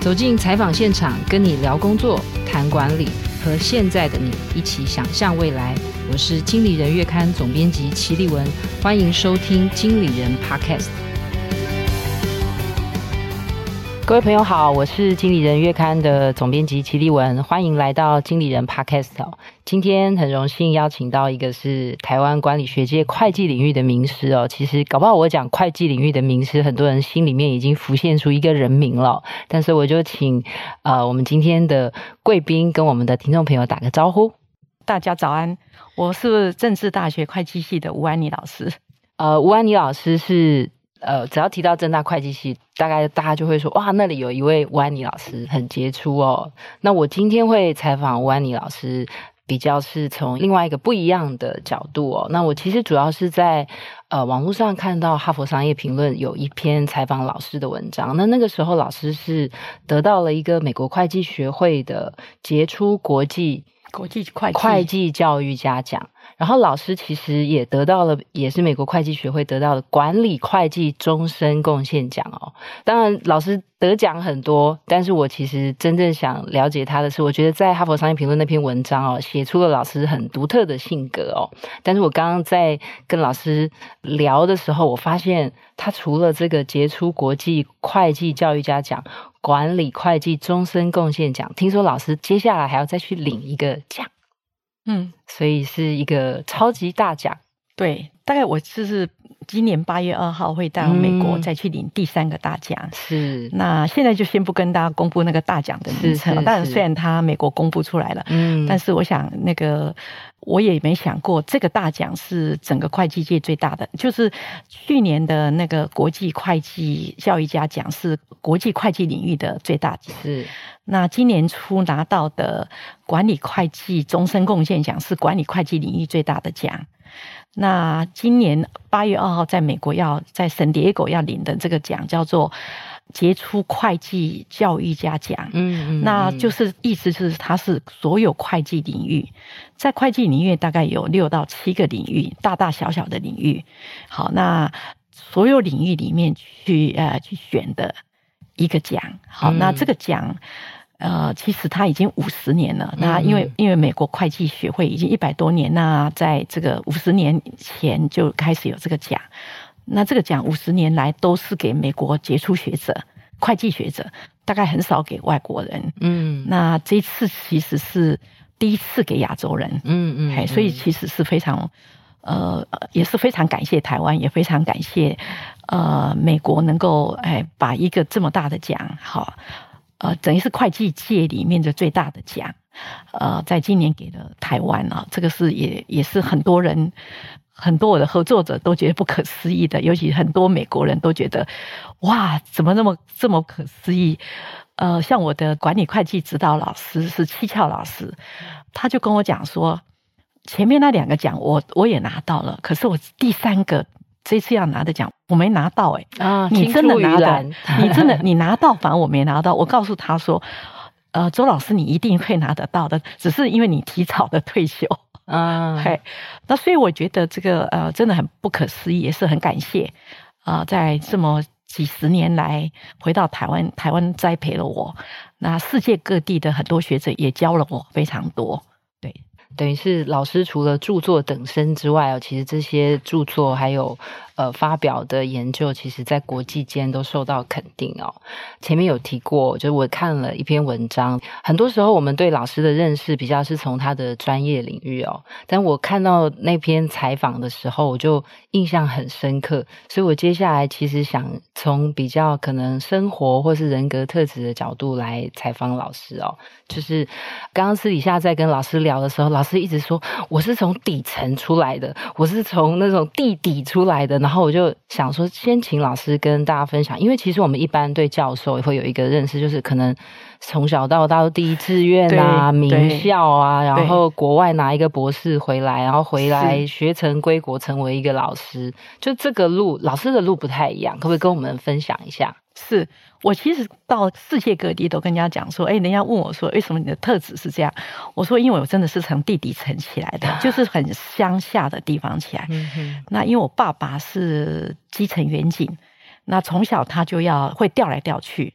走进采访现场，跟你聊工作、谈管理，和现在的你一起想象未来。我是经理人月刊总编辑齐立文，欢迎收听《经理人 Podcast》。各位朋友好，我是经理人月刊的总编辑齐立文，欢迎来到经理人 Podcast。今天很荣幸邀请到一个是台湾管理学界会计领域的名师哦。其实搞不好我讲会计领域的名师，很多人心里面已经浮现出一个人名了。但是我就请呃我们今天的贵宾跟我们的听众朋友打个招呼。大家早安，我是政治大学会计系的吴安妮老师。呃，吴安妮老师是。呃，只要提到正大会计系，大概大家就会说，哇，那里有一位吴安妮老师很杰出哦。那我今天会采访吴安妮老师，比较是从另外一个不一样的角度哦。那我其实主要是在呃网络上看到《哈佛商业评论》有一篇采访老师的文章。那那个时候老师是得到了一个美国会计学会的杰出国际国际会会计教育家奖。然后老师其实也得到了，也是美国会计学会得到的管理会计终身贡献奖哦。当然，老师得奖很多，但是我其实真正想了解他的是，我觉得在《哈佛商业评论》那篇文章哦，写出了老师很独特的性格哦。但是我刚刚在跟老师聊的时候，我发现他除了这个杰出国际会计教育家奖、管理会计终身贡献奖，听说老师接下来还要再去领一个奖。嗯，所以是一个超级大奖。对，大概我就是今年八月二号会到美国再去领第三个大奖。嗯、是，那现在就先不跟大家公布那个大奖的名称当然虽然他美国公布出来了，嗯，但是我想那个我也没想过这个大奖是整个会计界最大的。就是去年的那个国际会计教育家奖是国际会计领域的最大奖。是。那今年初拿到的管理会计终身贡献奖是管理会计领域最大的奖。那今年八月二号在美国要在圣地亚哥要领的这个奖叫做杰出会计教育家奖。嗯，那就是意思是它是所有会计领域，在会计领域大概有六到七个领域，大大小小的领域。好，那所有领域里面去呃去选的一个奖。好，那这个奖。呃，其实他已经五十年了。那因为因为美国会计学会已经一百多年，那在这个五十年前就开始有这个奖。那这个奖五十年来都是给美国杰出学者、会计学者，大概很少给外国人。嗯，那这一次其实是第一次给亚洲人。嗯嗯，哎，所以其实是非常呃，也是非常感谢台湾，也非常感谢呃美国能够哎把一个这么大的奖好。呃，等于是会计界里面的最大的奖，呃，在今年给了台湾啊，这个是也也是很多人很多我的合作者都觉得不可思议的，尤其很多美国人都觉得，哇，怎么那么这么不可思议？呃，像我的管理会计指导老师是七翘老师，他就跟我讲说，前面那两个奖我我也拿到了，可是我第三个。这次要拿的奖我没拿到哎、欸、啊！你真的拿到，你真的你拿到，反而我没拿到。我告诉他说，呃，周老师你一定会拿得到的，只是因为你提早的退休啊。嘿，那所以我觉得这个呃真的很不可思议，也是很感谢啊、呃，在这么几十年来回到台湾，台湾栽培了我，那世界各地的很多学者也教了我非常多。等于是老师除了著作等身之外哦，其实这些著作还有呃发表的研究，其实在国际间都受到肯定哦。前面有提过，就是我看了一篇文章，很多时候我们对老师的认识比较是从他的专业领域哦，但我看到那篇采访的时候，我就印象很深刻，所以我接下来其实想从比较可能生活或是人格特质的角度来采访老师哦。就是刚刚私底下在跟老师聊的时候，老师一直说我是从底层出来的，我是从那种地底出来的。然后我就想说，先请老师跟大家分享，因为其实我们一般对教授也会有一个认识，就是可能从小到大都第一志愿啊、名校啊，然后国外拿一个博士回来，然后回来学成归国，成为一个老师。就这个路，老师的路不太一样，可不可以跟我们分享一下？是我其实到世界各地都跟人家讲说，哎，人家问我说，为什么你的特质是这样？我说，因为我真的是从地底层起来的，就是很乡下的地方起来。那因为我爸爸是基层员警，那从小他就要会调来调去。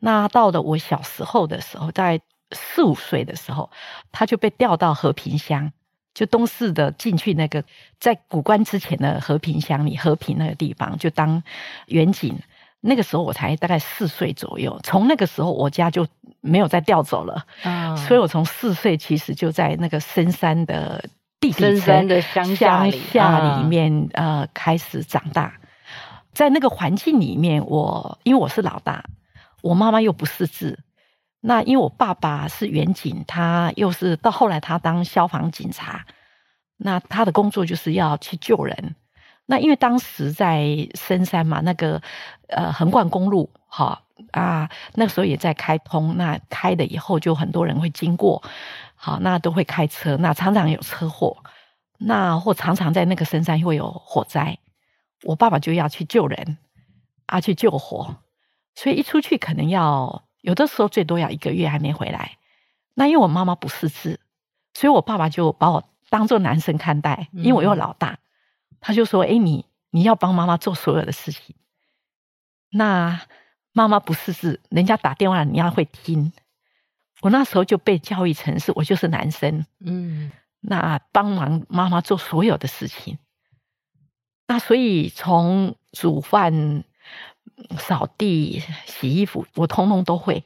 那到了我小时候的时候，在四五岁的时候，他就被调到和平乡，就东势的进去那个在古关之前的和平乡里，和平那个地方就当员警。那个时候我才大概四岁左右，从那个时候我家就没有再调走了，嗯、所以我从四岁其实就在那个深山的地底、深山的乡下里面、嗯、呃开始长大，在那个环境里面，我因为我是老大，我妈妈又不识字，那因为我爸爸是员警，他又是到后来他当消防警察，那他的工作就是要去救人。那因为当时在深山嘛，那个呃横贯公路，哈啊，那个时候也在开通，那开了以后就很多人会经过，好，那都会开车，那常常有车祸，那或常常在那个深山会有火灾，我爸爸就要去救人，啊去救火，所以一出去可能要有的时候最多要一个月还没回来，那因为我妈妈不识字，所以我爸爸就把我当做男生看待，因为我又老大。嗯他就说：“哎，你你要帮妈妈做所有的事情。那妈妈不识字，人家打电话你要会听。我那时候就被教育成是我就是男生，嗯，那帮忙妈妈做所有的事情。那所以从煮饭、扫地、洗衣服，我通通都会。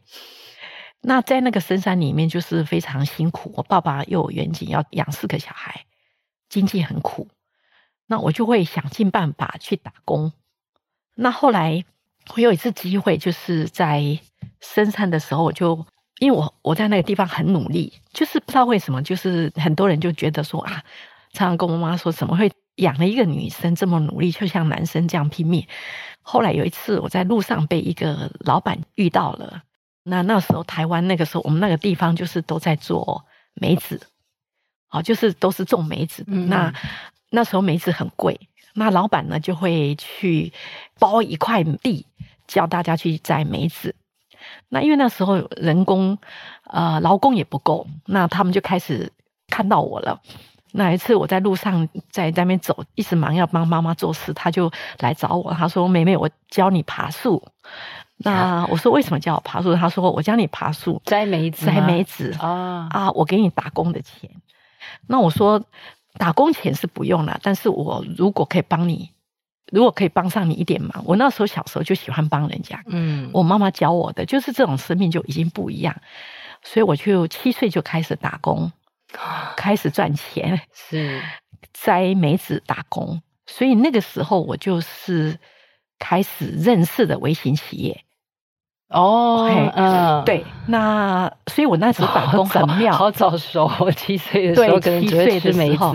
那在那个深山里面，就是非常辛苦。我爸爸又有远景，要养四个小孩，经济很苦。”那我就会想尽办法去打工。那后来我有一次机会，就是在深山的时候，我就因为我我在那个地方很努力，就是不知道为什么，就是很多人就觉得说啊，常常跟我妈妈说，怎么会养了一个女生这么努力，就像男生这样拼命。后来有一次我在路上被一个老板遇到了，那那时候台湾那个时候我们那个地方就是都在做梅子，哦，就是都是种梅子，嗯、那。那时候梅子很贵，那老板呢就会去包一块地，叫大家去摘梅子。那因为那时候人工呃劳工也不够，那他们就开始看到我了。那一次我在路上在那边走，一直忙要帮妈妈做事，他就来找我，他说：“妹妹，我教你爬树。”那我说：“为什么叫我爬树？”他说：“我教你爬树，摘梅子，摘梅子啊啊！我给你打工的钱。”那我说。打工钱是不用了，但是我如果可以帮你，如果可以帮上你一点忙，我那时候小时候就喜欢帮人家。嗯，我妈妈教我的就是这种生命就已经不一样，所以我就七岁就开始打工，开始赚钱，是。摘梅子打工，所以那个时候我就是开始认识的微型企业。哦，嗯，对，那所以，我那时候打工很妙，好早熟。我七岁的时候，七岁的时候，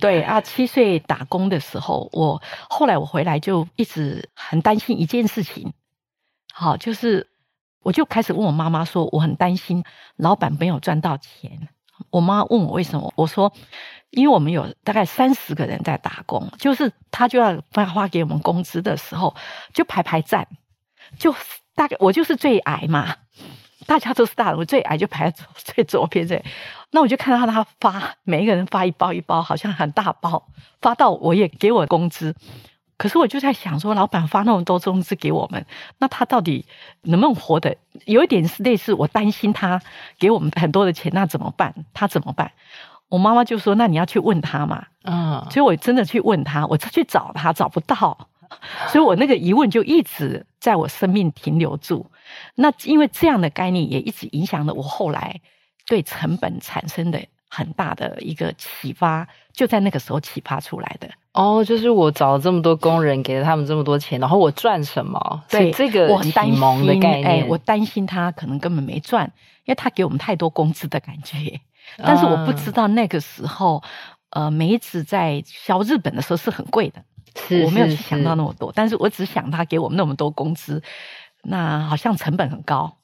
对啊，七岁打工的时候，我后来我回来就一直很担心一件事情，好，就是我就开始问我妈妈说，我很担心老板没有赚到钱。我妈问我为什么，我说，因为我们有大概三十个人在打工，就是他就要发发给我们工资的时候，就排排站，就。大概我就是最矮嘛，大家都是大人，我最矮就排在 最左边这。那我就看到他发，每一个人发一包一包，好像很大包，发到我也给我工资。可是我就在想说，老板发那么多工资给我们，那他到底能不能活得？有一点是类似，我担心他给我们很多的钱，那怎么办？他怎么办？我妈妈就说：“那你要去问他嘛。”嗯，所以我真的去问他，我去找他，找不到。所以我那个疑问就一直在我生命停留住。那因为这样的概念也一直影响了我后来对成本产生的很大的一个启发，就在那个时候启发出来的。哦，就是我找了这么多工人，给了他们这么多钱，然后我赚什么？对，这个我很担心的概念，哎，我担心他可能根本没赚，因为他给我们太多工资的感觉。但是我不知道那个时候，呃，梅子在销日本的时候是很贵的。是我没有去想到那么多，是是是，但是我只想他给我们那么多工资，那好像成本很高。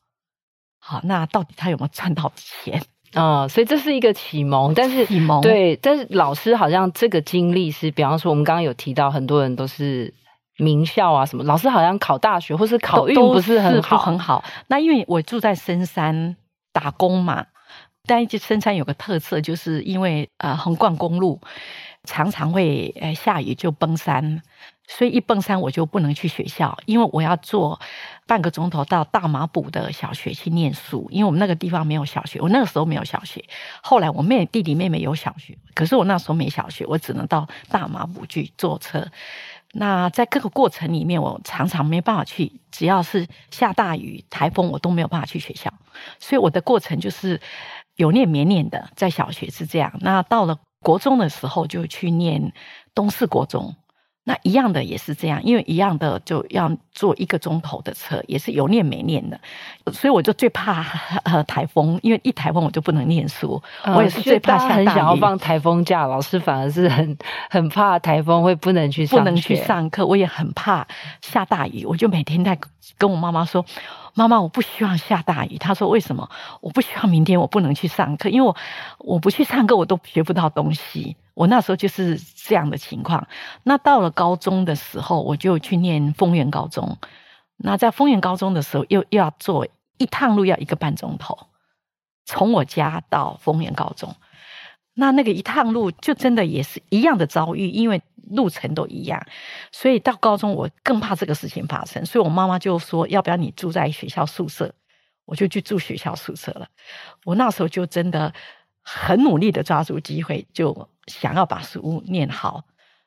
好，那到底他有没有赚到钱？哦，所以这是一个启蒙，但是启蒙对，但是老师好像这个经历是，比方说我们刚刚有提到，很多人都是名校啊什么，老师好像考大学或是考运不是很好很好。那因为我住在深山打工嘛，但一深山有个特色，就是因为呃横贯公路。常常会呃下雨就崩山，所以一崩山我就不能去学校，因为我要坐半个钟头到大麻埔的小学去念书，因为我们那个地方没有小学，我那个时候没有小学。后来我妹弟弟妹妹有小学，可是我那时候没小学，我只能到大麻埔去坐车。那在各个过程里面，我常常没办法去，只要是下大雨、台风，我都没有办法去学校。所以我的过程就是有念没念的，在小学是这样。那到了国中的时候，就去念东四国中。那一样的也是这样，因为一样的就要坐一个钟头的车，也是有念没念的，所以我就最怕呃台风，因为一台风我就不能念书。嗯、我也是最怕下大雨。很想要放台风假，老师反而是很很怕台风会不能去上不能去上课。我也很怕下大雨，我就每天在跟我妈妈说：“妈妈，我不希望下大雨。”她说：“为什么？我不希望明天我不能去上课，因为我我不去上课，我都学不到东西。”我那时候就是这样的情况。那到了高中的时候，我就去念丰原高中。那在丰原高中的时候，又又要坐一趟路，要一个半钟头，从我家到丰原高中。那那个一趟路，就真的也是一样的遭遇，因为路程都一样。所以到高中，我更怕这个事情发生。所以我妈妈就说：“要不要你住在学校宿舍？”我就去住学校宿舍了。我那时候就真的很努力的抓住机会，就。想要把书念好，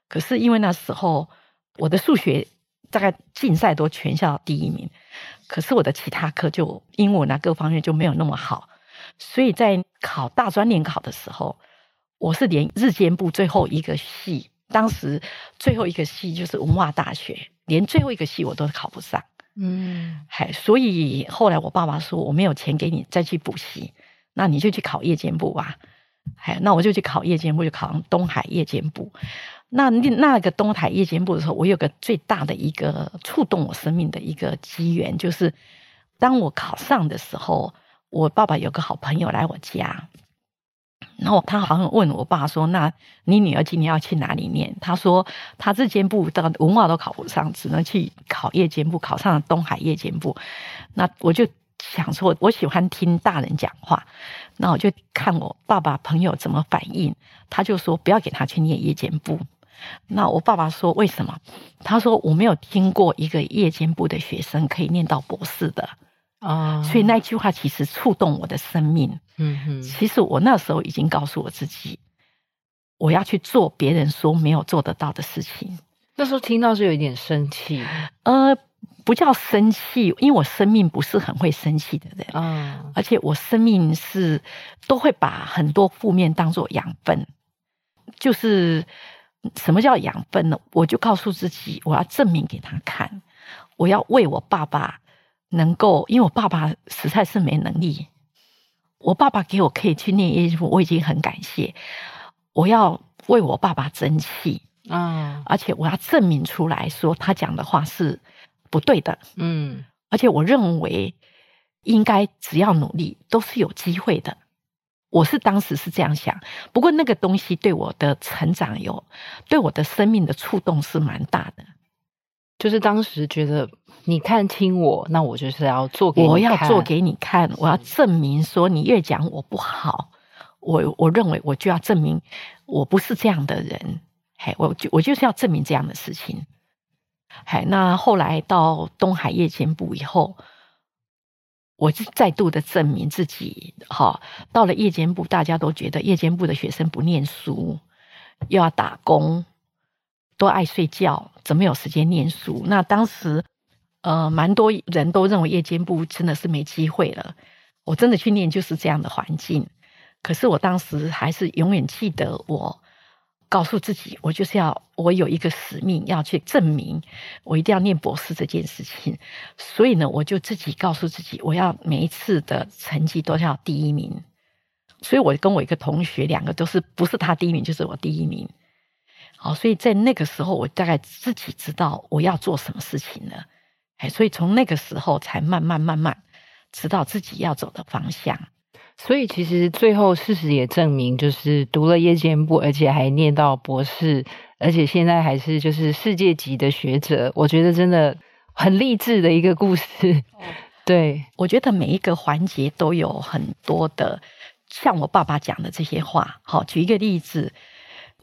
可是因为那时候我的数学大概竞赛都全校第一名，可是我的其他科就英文啊各方面就没有那么好，所以在考大专联考的时候，我是连日间部最后一个系，当时最后一个系就是文化大学，连最后一个系我都考不上。嗯，嗨，所以后来我爸爸说我没有钱给你再去补习，那你就去考夜间部吧。哎，那我就去考夜间部，就考上东海夜间部。那那个东海夜间部的时候，我有个最大的一个触动我生命的一个机缘，就是当我考上的时候，我爸爸有个好朋友来我家，然后他好像问我爸说：“那你女儿今年要去哪里念？”他说：“他日间部的文化都考不上，只能去考夜间部，考上了东海夜间部。”那我就。想说，我喜欢听大人讲话，那我就看我爸爸朋友怎么反应。他就说不要给他去念夜间部。那我爸爸说为什么？他说我没有听过一个夜间部的学生可以念到博士的啊。所以那句话其实触动我的生命。嗯哼，其实我那时候已经告诉我自己，我要去做别人说没有做得到的事情。那时候听到是有一点生气，呃。不叫生气，因为我生命不是很会生气的人，嗯，而且我生命是都会把很多负面当做养分。就是什么叫养分呢？我就告诉自己，我要证明给他看，我要为我爸爸能够，因为我爸爸实在是没能力，我爸爸给我可以去念夜间部，我已经很感谢。我要为我爸爸争气，嗯，而且我要证明出来说他讲的话是。不对的，嗯，而且我认为应该只要努力都是有机会的。我是当时是这样想，不过那个东西对我的成长有，对我的生命的触动是蛮大的。就是当时觉得你看清我，那我就是要做给你看，我要做给你看，我要证明说你越讲我不好，我我认为我就要证明我不是这样的人，嘿，我就我就是要证明这样的事情。嘿，那后来到东海夜间部以后，我就再度的证明自己。哈，到了夜间部，大家都觉得夜间部的学生不念书，又要打工，都爱睡觉，怎么有时间念书？那当时，呃，蛮多人都认为夜间部真的是没机会了。我真的去念就是这样的环境，可是我当时还是永远记得我。告诉自己，我就是要我有一个使命，要去证明我一定要念博士这件事情。所以呢，我就自己告诉自己，我要每一次的成绩都要第一名。所以我跟我一个同学，两个都是不是他第一名，就是我第一名。好，所以在那个时候，我大概自己知道我要做什么事情了。哎，所以从那个时候才慢慢慢慢知道自己要走的方向。所以其实最后事实也证明，就是读了夜间部，而且还念到博士，而且现在还是就是世界级的学者。我觉得真的很励志的一个故事。对，我觉得每一个环节都有很多的，像我爸爸讲的这些话。好，举一个例子，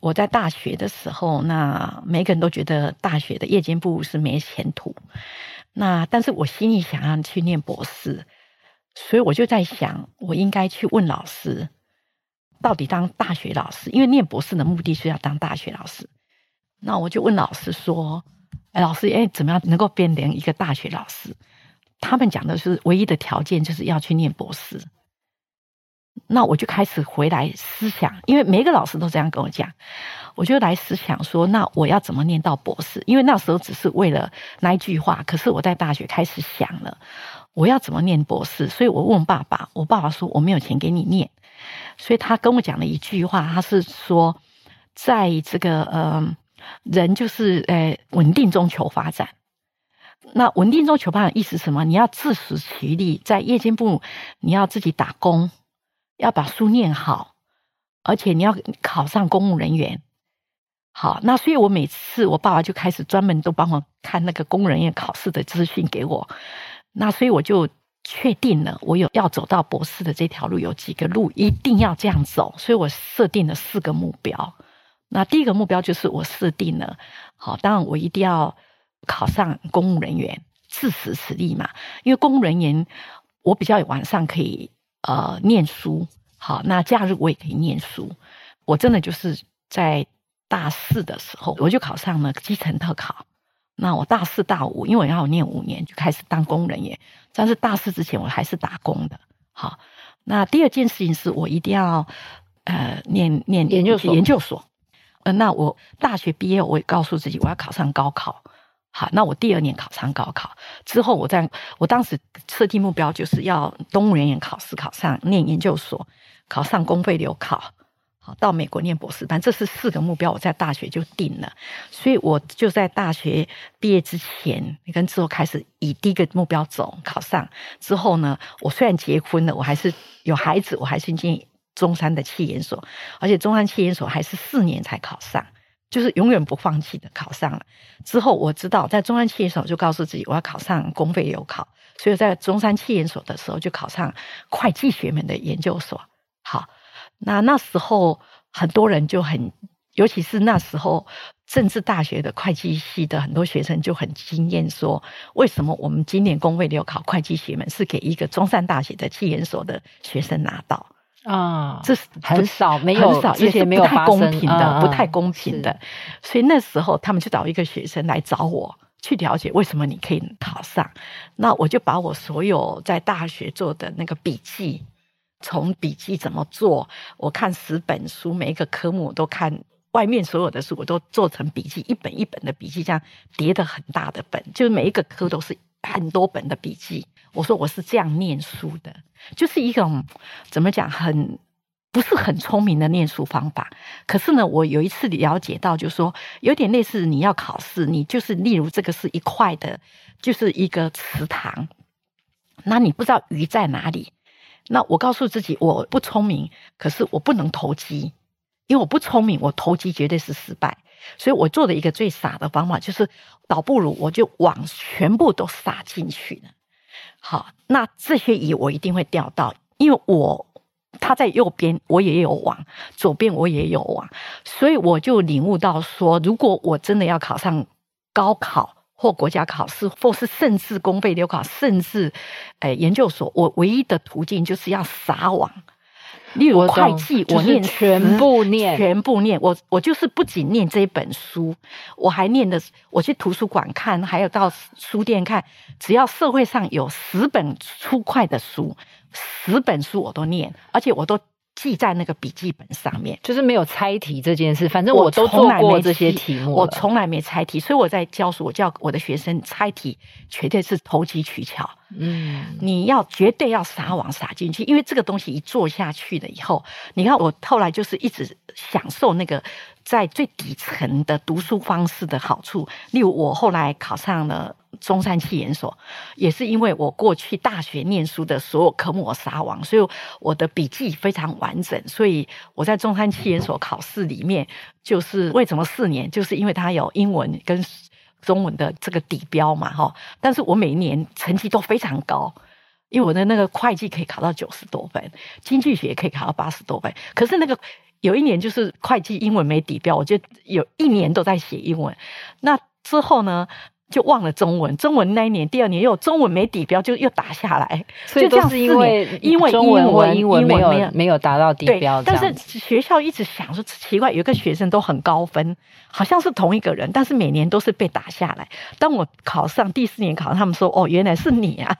我在大学的时候，那每个人都觉得大学的夜间部是没前途。那但是我心里想要去念博士，所以我就在想，我应该去问老师，到底当大学老师，因为念博士的目的是要当大学老师。那我就问老师说：“哎，老师，哎，怎么样能够变成一个大学老师？”他们讲的是唯一的条件就是要去念博士。那我就开始回来思想，因为每一个老师都这样跟我讲，我就来思想说，那我要怎么念到博士？因为那时候只是为了那一句话，可是我在大学开始想了，我要怎么念博士？所以我问爸爸，我爸爸说我没有钱给你念，所以他跟我讲了一句话，他是说，在这个呃，人就是呃稳定中求发展。那稳定中求发展意思是什么？你要自食其力，在夜间部你要自己打工。要把书念好，而且你要考上公务人员。好，那所以我每次我爸爸就开始专门都帮我看那个公务人员考试的资讯给我。那所以我就确定了，我有要走到博士的这条路，有几个路一定要这样走。所以我设定了四个目标。那第一个目标就是我设定了，好，当然我一定要考上公务人员，自食其力嘛。因为公务人员，我比较晚上可以。呃，念书好，那假日我也可以念书。我真的就是在大四的时候，我就考上了基层特考。那我大四、大五，因为我要念五年，就开始当工人耶。但是大四之前，我还是打工的。好，那第二件事情是我一定要呃念念研究所。研究所。呃，那我大学毕业，我也告诉自己，我要考上高考。好，那我第二年考上高考之后，我在我当时设定目标就是要公务人员考试考上，念研究所考上公费留考，好到美国念博士班，这是四个目标，我在大学就定了，所以我就在大学毕业之前跟之后开始以第一个目标走，考上之后呢，我虽然结婚了，我还是有孩子，我还是进中山的企研所，而且中山企研所还是四年才考上。就是永远不放弃的考上了之后，我知道在中山企研所就告诉自己我要考上公费留考，所以在中山企研所的时候就考上会计学门的研究所。好，那那时候很多人就很，尤其是那时候政治大学的会计系的很多学生就很惊艳，说为什么我们今年公费留考会计学门是给一个中山大学的企研所的学生拿到？啊，这是很少，没有，很少，也是不太公平的，不太公平的。所以那时候他们就找一个学生来找我去了解为什么你可以考上。那我就把我所有在大学做的那个笔记，从笔记怎么做，我看十本书，每一个科目我都看，外面所有的书我都做成笔记，一本一本的笔记，这样叠的很大的本，就是每一个科都是很多本的笔记。我说我是这样念书的，就是一种怎么讲，很不是很聪明的念书方法。可是呢，我有一次了解到，就是说有点类似你要考试，你就是例如这个是一块的，就是一个池塘，那你不知道鱼在哪里。那我告诉自己，我不聪明，可是我不能投机，因为我不聪明，我投机绝对是失败。所以我做的一个最傻的方法，就是倒不如我就网全部都撒进去了。好，那这些鱼我一定会钓到，因为我他在右边，我也有网；左边我也有网，所以我就领悟到说，如果我真的要考上高考或国家考试，或是甚至公费留考，甚至诶研究所，我唯一的途径就是要撒网。例如会计，我念全部念，全部念。我我就是不仅念这一本书，我还念的，我去图书馆看，还有到书店看，只要社会上有十本出块的书，十本书我都念，而且我都。记在那个笔记本上面，就是没有猜题这件事。反正我都做过这些题目，我从来没猜题，所以我在教书，我叫我的学生猜题，绝对是投机取巧。嗯，你要绝对要撒网撒进去，因为这个东西一做下去了以后，你看我后来就是一直享受那个在最底层的读书方式的好处。例如，我后来考上了。中山企研所也是因为我过去大学念书的所有科目我撒网，所以我的笔记非常完整。所以我在中山企研所考试里面，就是为什么四年，就是因为它有英文跟中文的这个底标嘛，哈。但是我每一年成绩都非常高，因为我的那个会计可以考到九十多分，经济学也可以考到八十多分。可是那个有一年就是会计英文没底标，我就有一年都在写英文。那之后呢？就忘了中文，中文那一年，第二年又有中文没底标，就又打下来，所以都是因为因为中文或英文没有没有达到底标。但是学校一直想说奇怪，有一个学生都很高分，好像是同一个人，但是每年都是被打下来。当我考上第四年考上，他们说哦，原来是你啊，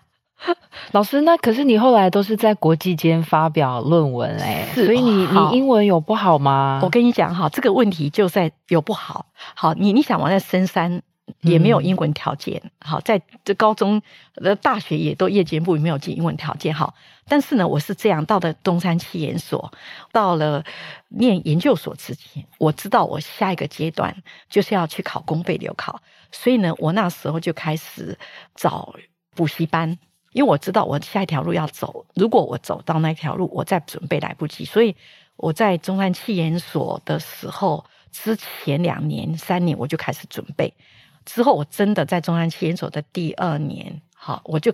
老师。那可是你后来都是在国际间发表论文哎，所以你你英文有不好吗？我跟你讲哈，这个问题就在有不好。好，你你想我在深山。也没有英文条件，好，在这高中、呃大学也都夜间部也没有进英文条件，好。但是呢，我是这样，到了中山企研所，到了念研究所之前，我知道我下一个阶段就是要去考公费留考，所以呢，我那时候就开始找补习班，因为我知道我下一条路要走，如果我走到那条路，我再准备来不及，所以我在中山企研所的时候，之前两年、三年我就开始准备。之后，我真的在中山企研所的第二年，好，我就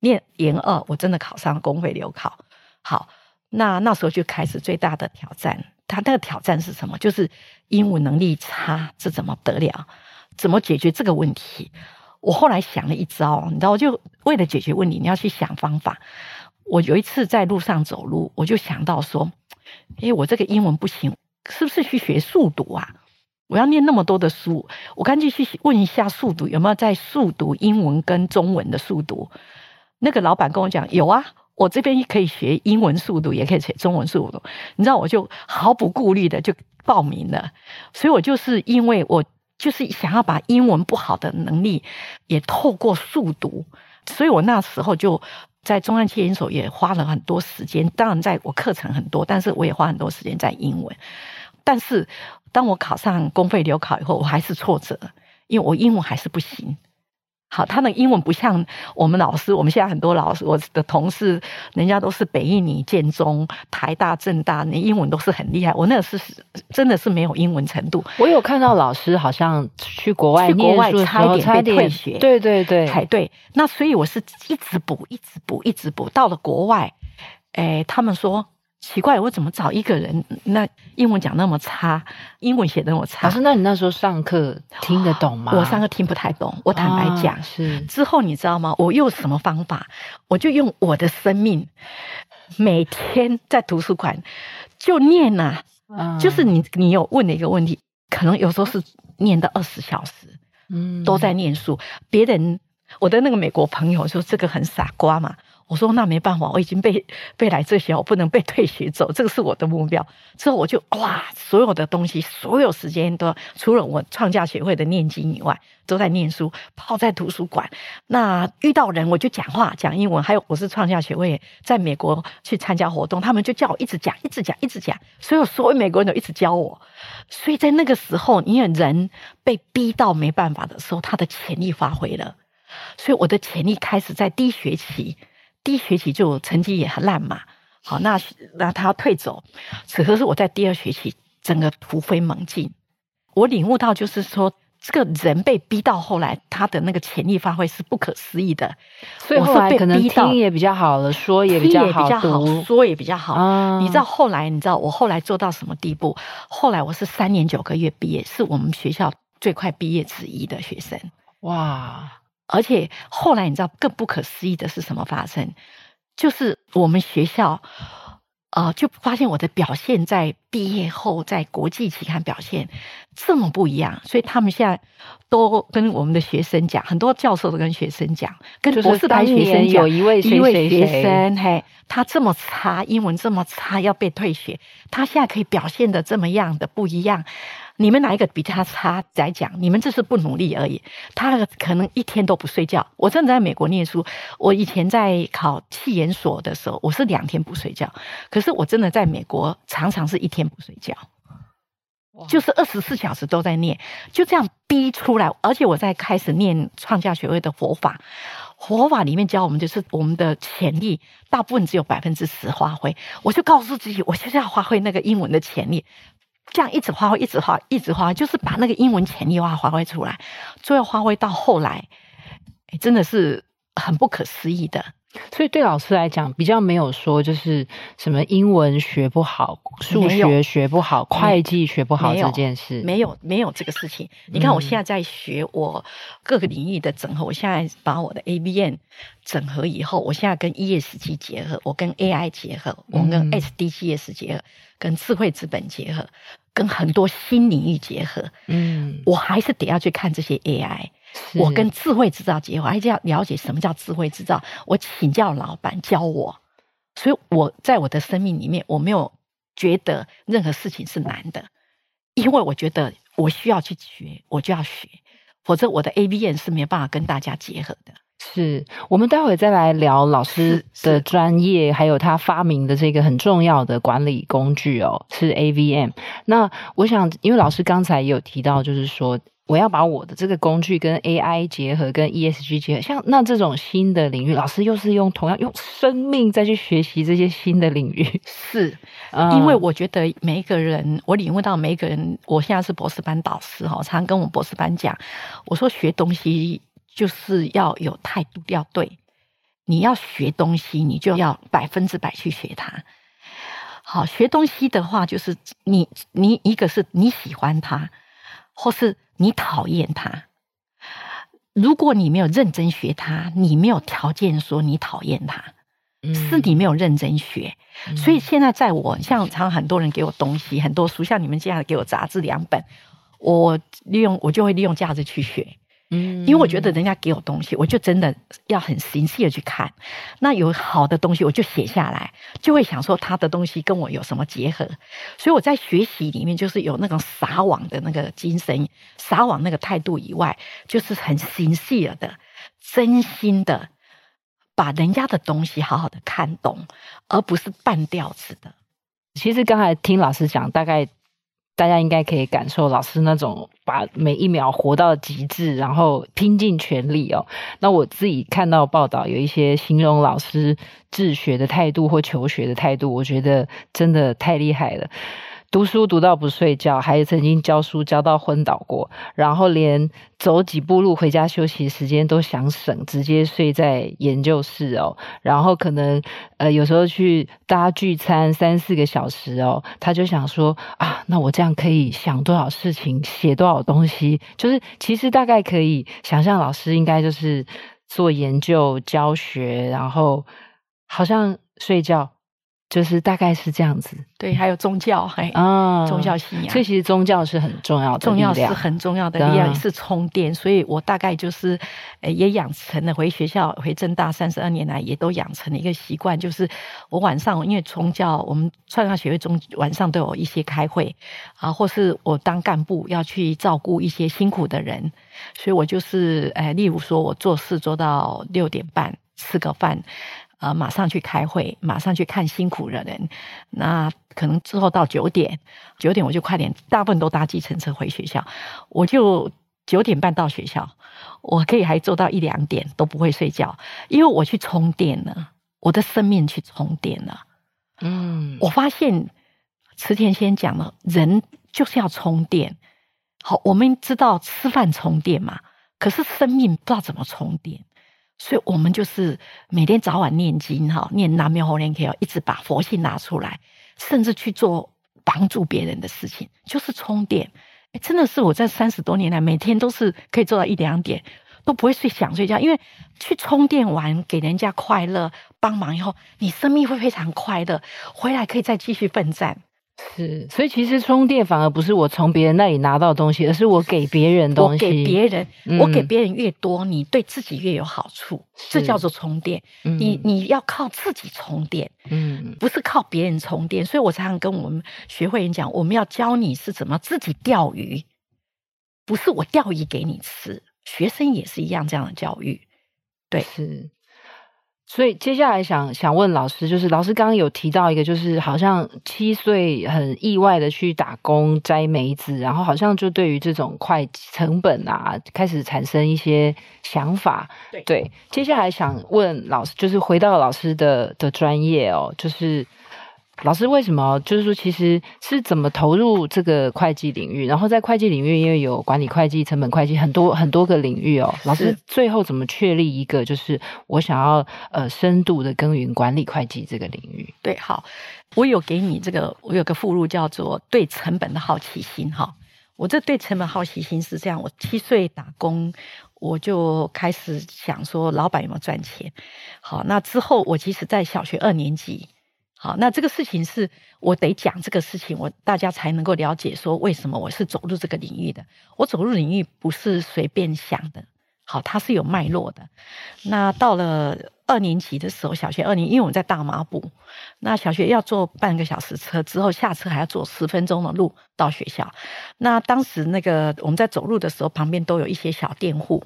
念研二，我真的考上公费留考。好，那那时候就开始最大的挑战。他那个挑战是什么？就是英文能力差，这怎么得了？怎么解决这个问题？我后来想了一招，你知道，我就为了解决问题，你要去想方法。我有一次在路上走路，我就想到说，诶，我这个英文不行，是不是去学速读啊？我要念那么多的书，我赶紧去问一下速读有没有在速读英文跟中文的速读。那个老板跟我讲有啊，我这边可以学英文速读，也可以学中文速读。你知道，我就毫不顾虑的就报名了。所以我就是因为我就是想要把英文不好的能力也透过速读，所以我那时候就在中山企研所也花了很多时间。当然，在我课程很多，但是我也花很多时间在英文。但是，当我考上公费留考以后，我还是挫折，因为我英文还是不行。好，他的英文不像我们老师，我们现在很多老师，我的同事，人家都是北一女、建中、台大、政大，那英文都是很厉害。我那个是真的是没有英文程度。我有看到老师好像去国外，去国外差一点被退学，对对对，才对。那所以我是一直补，一直补，一直补，到了国外，哎，他们说。奇怪，我怎么找一个人？那英文讲那么差，英文写的那么差。老师，那你那时候上课听得懂吗？我上课听不太懂。我坦白讲，是之后你知道吗？我用什么方法？我就用我的生命，每天在图书馆就念呐、啊。嗯，就是你，你有问的一个问题，可能有时候是念到二十小时，嗯，都在念书。别人，我的那个美国朋友说这个很傻瓜嘛。我说那没办法，我已经被被来这些，我不能被退学走，这个是我的目标。之后我就哇，所有的东西，所有时间都除了我创价协会的念经以外，都在念书，泡在图书馆。那遇到人我就讲话讲英文，还有我是创价协会在美国去参加活动，他们就叫我一直讲，一直讲，一直讲。所有所有美国人都一直教我。所以在那个时候，因为人被逼到没办法的时候，他的潜力发挥了。所以我的潜力开始在第一学期。第一学期就成绩也很烂嘛，好，那那他要退走，此刻是我在第二学期整个突飞猛进，我领悟到就是说，这个人被逼到后来，他的那个潜力发挥是不可思议的，所以后来可能听也比较好了，说也比较好，说也比较好。嗯，你知道后来，你知道我后来做到什么地步？后来我是三年九个月毕业，是我们学校最快毕业之一的学生。哇！而且后来你知道更不可思议的是什么发生？就是我们学校，呃，就发现我的表现在毕业后在国际期刊表现这么不一样，所以他们现在都跟我们的学生讲，很多教授都跟学生讲，跟博士班学生讲，有一位一位学生，嘿，他这么差，英文这么差，要被退学，他现在可以表现得这么样的不一样。你们哪一个比他差来讲？你们只是不努力而已。他可能一天都不睡觉。我真的在美国念书，我以前在考气研所的时候，我是两天不睡觉。可是我真的在美国常常是一天不睡觉，就是二十四小时都在念，就这样逼出来。而且我在开始念创价学会的佛法，佛法里面教我们就是我们的潜力大部分只有百分之十发挥。我就告诉自己，我就是要发挥那个英文的潜力。这样一直发挥，一直发，一直发，就是把那个英文潜力哇发挥出来，最后发挥到后来，真的是很不可思议的。所以对老师来讲，比较没有说就是什么英文学不好、数学学不好、会计学不好这件事，没有没有这个事情。你看我现在在学我各个领域的整合，我现在把我的 ABN 整合以后，我现在跟 ESG 结合，我跟 AI 结合，我跟 SDGs 结合，跟智慧资本结合，跟很多新领域结合。嗯，我还是得要去看这些 AI。我跟智慧制造结合，还是要了解什么叫智慧制造。我请教老板教我，所以我在我的生命里面，我没有觉得任何事情是难的，因为我觉得我需要去学，我就要学，否则我的 ABM 是没有办法跟大家结合的。是我们待会再来聊老师的专业，还有他发明的这个很重要的管理工具哦，是 AVM。那我想，因为老师刚才也有提到，就是说。我要把我的这个工具跟 AI 结合，跟 ESG 结合，像那这种新的领域，老师又是用同样用生命再去学习这些新的领域，是，因为我觉得每一个人，我领悟到每一个人，我现在是博士班导师哈，常跟我们博士班讲，我说学东西就是要有态度要对，你要学东西，你就要百分之百去学它。好，学东西的话，就是你你一个是你喜欢它，或是。你讨厌他，如果你没有认真学他，你没有条件说你讨厌他，是你没有认真学。所以现在在我像常很多人给我东西，很多书，像你们这样给我杂志两本，我利用我就会利用价值去学。嗯，因为我觉得人家给我东西，我就真的要很细细的去看。那有好的东西，我就写下来，就会想说他的东西跟我有什么结合。所以我在学习里面，就是有那种撒网的那个精神，撒网那个态度以外，就是很细细的、真心的把人家的东西好好的看懂，而不是半吊子的。其实刚才听老师讲，大概。大家应该可以感受老师那种把每一秒活到极致，然后拼尽全力哦。那我自己看到报道，有一些形容老师治学的态度或求学的态度，我觉得真的太厉害了。读书读到不睡觉，还曾经教书教到昏倒过，然后连走几步路回家休息时间都想省，直接睡在研究室哦。然后可能呃有时候去大家聚餐三四个小时哦，他就想说啊，那我这样可以想多少事情，写多少东西，就是其实大概可以想象老师应该就是做研究教学，然后好像睡觉。就是大概是这样子，对，还有宗教，还啊，宗教信仰，所以其实宗教是很重要的，重要是很重要的力量，是充电。所以我大概就是，呃，也养成了回学校回政大三十二年来，也都养成了一个习惯，就是我晚上因为宗教，我们创价学会中晚上都有一些开会啊，或是我当干部要去照顾一些辛苦的人，所以我就是，呃，例如说我做事做到六点半，吃个饭。啊、呃，马上去开会，马上去看辛苦的人。那可能之后到九点，九点我就快点，大部分都搭计程车回学校。我就九点半到学校，我可以还做到一两点都不会睡觉，因为我去充电了，我的生命去充电了。嗯，我发现池田先讲了，人就是要充电。好，我们知道吃饭充电嘛，可是生命不知道怎么充电。所以我们就是每天早晚念经哈，念南无妙法莲华经，一直把佛性拿出来，甚至去做帮助别人的事情，就是充电。哎，真的是我在三十多年来，每天都是可以做到一两点，都不会睡想睡觉，因为去充电完给人家快乐帮忙以后，你生命会非常快乐，回来可以再继续奋战。是，所以其实充电反而不是我从别人那里拿到东西，而是我给别人东西。我给别人，嗯、我给别人越多，你对自己越有好处，这叫做充电。嗯、你你要靠自己充电，嗯，不是靠别人充电。所以我常常跟我们学会员讲，我们要教你是怎么自己钓鱼，不是我钓鱼给你吃。学生也是一样这样的教育，对，是。所以接下来想想问老师，就是老师刚刚有提到一个，就是好像七岁很意外的去打工摘梅子，然后好像就对于这种快成本啊，开始产生一些想法。对，对，接下来想问老师，就是回到老师的的专业哦，就是老师为什么就是说，其实是怎么投入这个会计领域？然后在会计领域，因为有管理会计、成本会计很多很多个领域哦。老师最后怎么确立一个，就是我想要呃深度的耕耘管理会计这个领域？对，好，我有给你这个，我有个附录叫做“对成本的好奇心”哈。我这对成本好奇心是这样：我七岁打工，我就开始想说，老板有没有赚钱？好，那之后我其实在小学二年级。好，那这个事情是我得讲这个事情，我大家才能够了解说为什么我是走入这个领域的。我走入领域不是随便想的，好，它是有脉络的。那到了二年级的时候，小学二年，因为我在大马埔，那小学要坐半个小时车，之后下车还要走十分钟的路到学校。那当时那个我们在走路的时候，旁边都有一些小店户。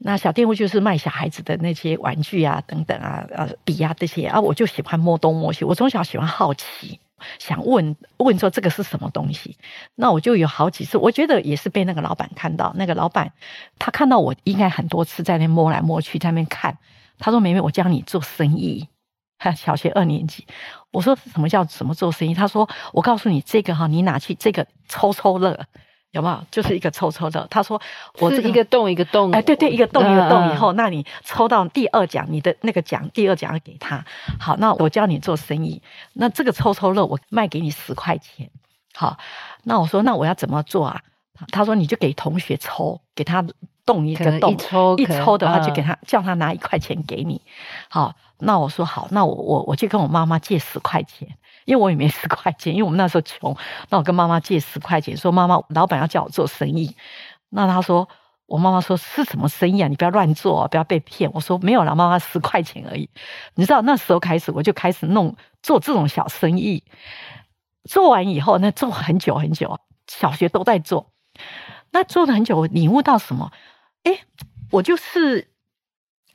那小店铺就是卖小孩子的那些玩具啊，等等啊，呃，笔啊这些啊，我就喜欢摸东摸西。我从小喜欢好奇，想问问说这个是什么东西。那我就有好几次，我觉得也是被那个老板看到。那个老板他看到我应该很多次在那摸来摸去，在那边看。他说：“妹妹，我教你做生意。”小学二年级，我说：“什么叫什么做生意？”他说：“我告诉你，这个哈，你拿去这个抽抽乐。”有没有？就是一个抽抽的。他说：“我这个、是一个洞一个洞，哎，对对，一个洞一个洞。以后，那你抽到第二奖，你的那个奖，第二奖要给他。好，那我教你做生意。那这个抽抽乐，我卖给你十块钱。好，那我说，那我要怎么做啊？他说，你就给同学抽，给他动一个洞，一抽一抽的话，就给他、嗯、叫他拿一块钱给你。好，那我说好，那我我我去跟我妈妈借十块钱。”因为我也没十块钱，因为我们那时候穷，那我跟妈妈借十块钱，说妈妈，老板要叫我做生意。那他说，我妈妈说是什么生意啊？你不要乱做，不要被骗。我说没有啦，妈妈十块钱而已。你知道那时候开始，我就开始弄做这种小生意。做完以后，那做很久很久，小学都在做。那做了很久，我领悟到什么？哎，我就是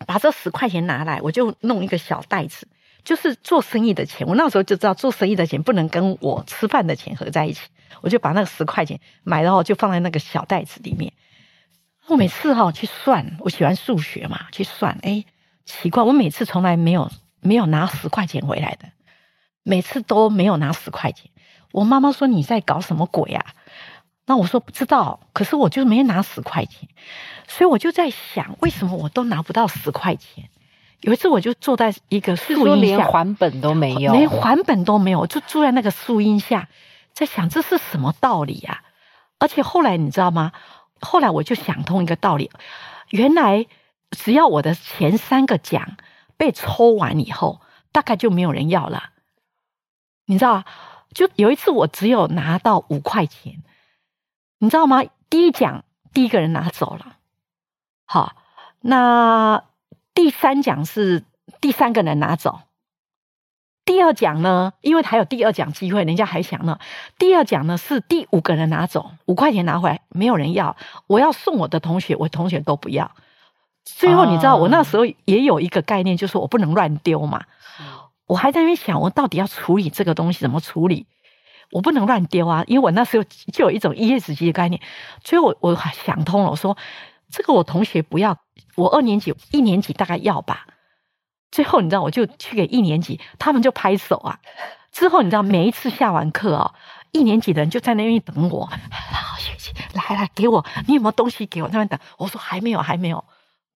把这十块钱拿来，我就弄一个小袋子。就是做生意的钱，我那时候就知道做生意的钱不能跟我吃饭的钱合在一起，我就把那个十块钱买了后就放在那个小袋子里面。我每次哈去算，我喜欢数学嘛，去算，哎，奇怪，我每次从来没有没有拿十块钱回来的，每次都没有拿十块钱。我妈妈说，你在搞什么鬼啊？那我说不知道，可是我就没拿十块钱，所以我就在想，为什么我都拿不到十块钱？有一次，我就坐在一个树荫下，连还本都没有，连还本都没有，就坐在那个树荫下，在想这是什么道理呀？而且后来你知道吗？后来我就想通一个道理，原来只要我的前三个奖被抽完以后，大概就没有人要了。你知道，就有一次我只有拿到五块钱，你知道吗？第一奖第一个人拿走了，好，那。第三奖是第三个人拿走，第二奖呢？因为还有第二奖机会，人家还想呢。第二奖呢是第五个人拿走，五块钱拿回来，没有人要。我要送我的同学，我同学都不要。最后你知道，我那时候也有一个概念，就是我不能乱丢嘛。我还在那边想，我到底要处理这个东西怎么处理？我不能乱丢啊，因为我那时候就有一种 ESG 的概念。所以我我想通了，我说。这个我同学不要，我二年级、一年级大概要吧。最后你知道，我就去给一年级，他们就拍手啊。之后你知道，每一次下完课哦，一年级的人就在那边等我。好，学习，来来，给我，你有没有东西给我？那边等。我说还没有，还没有。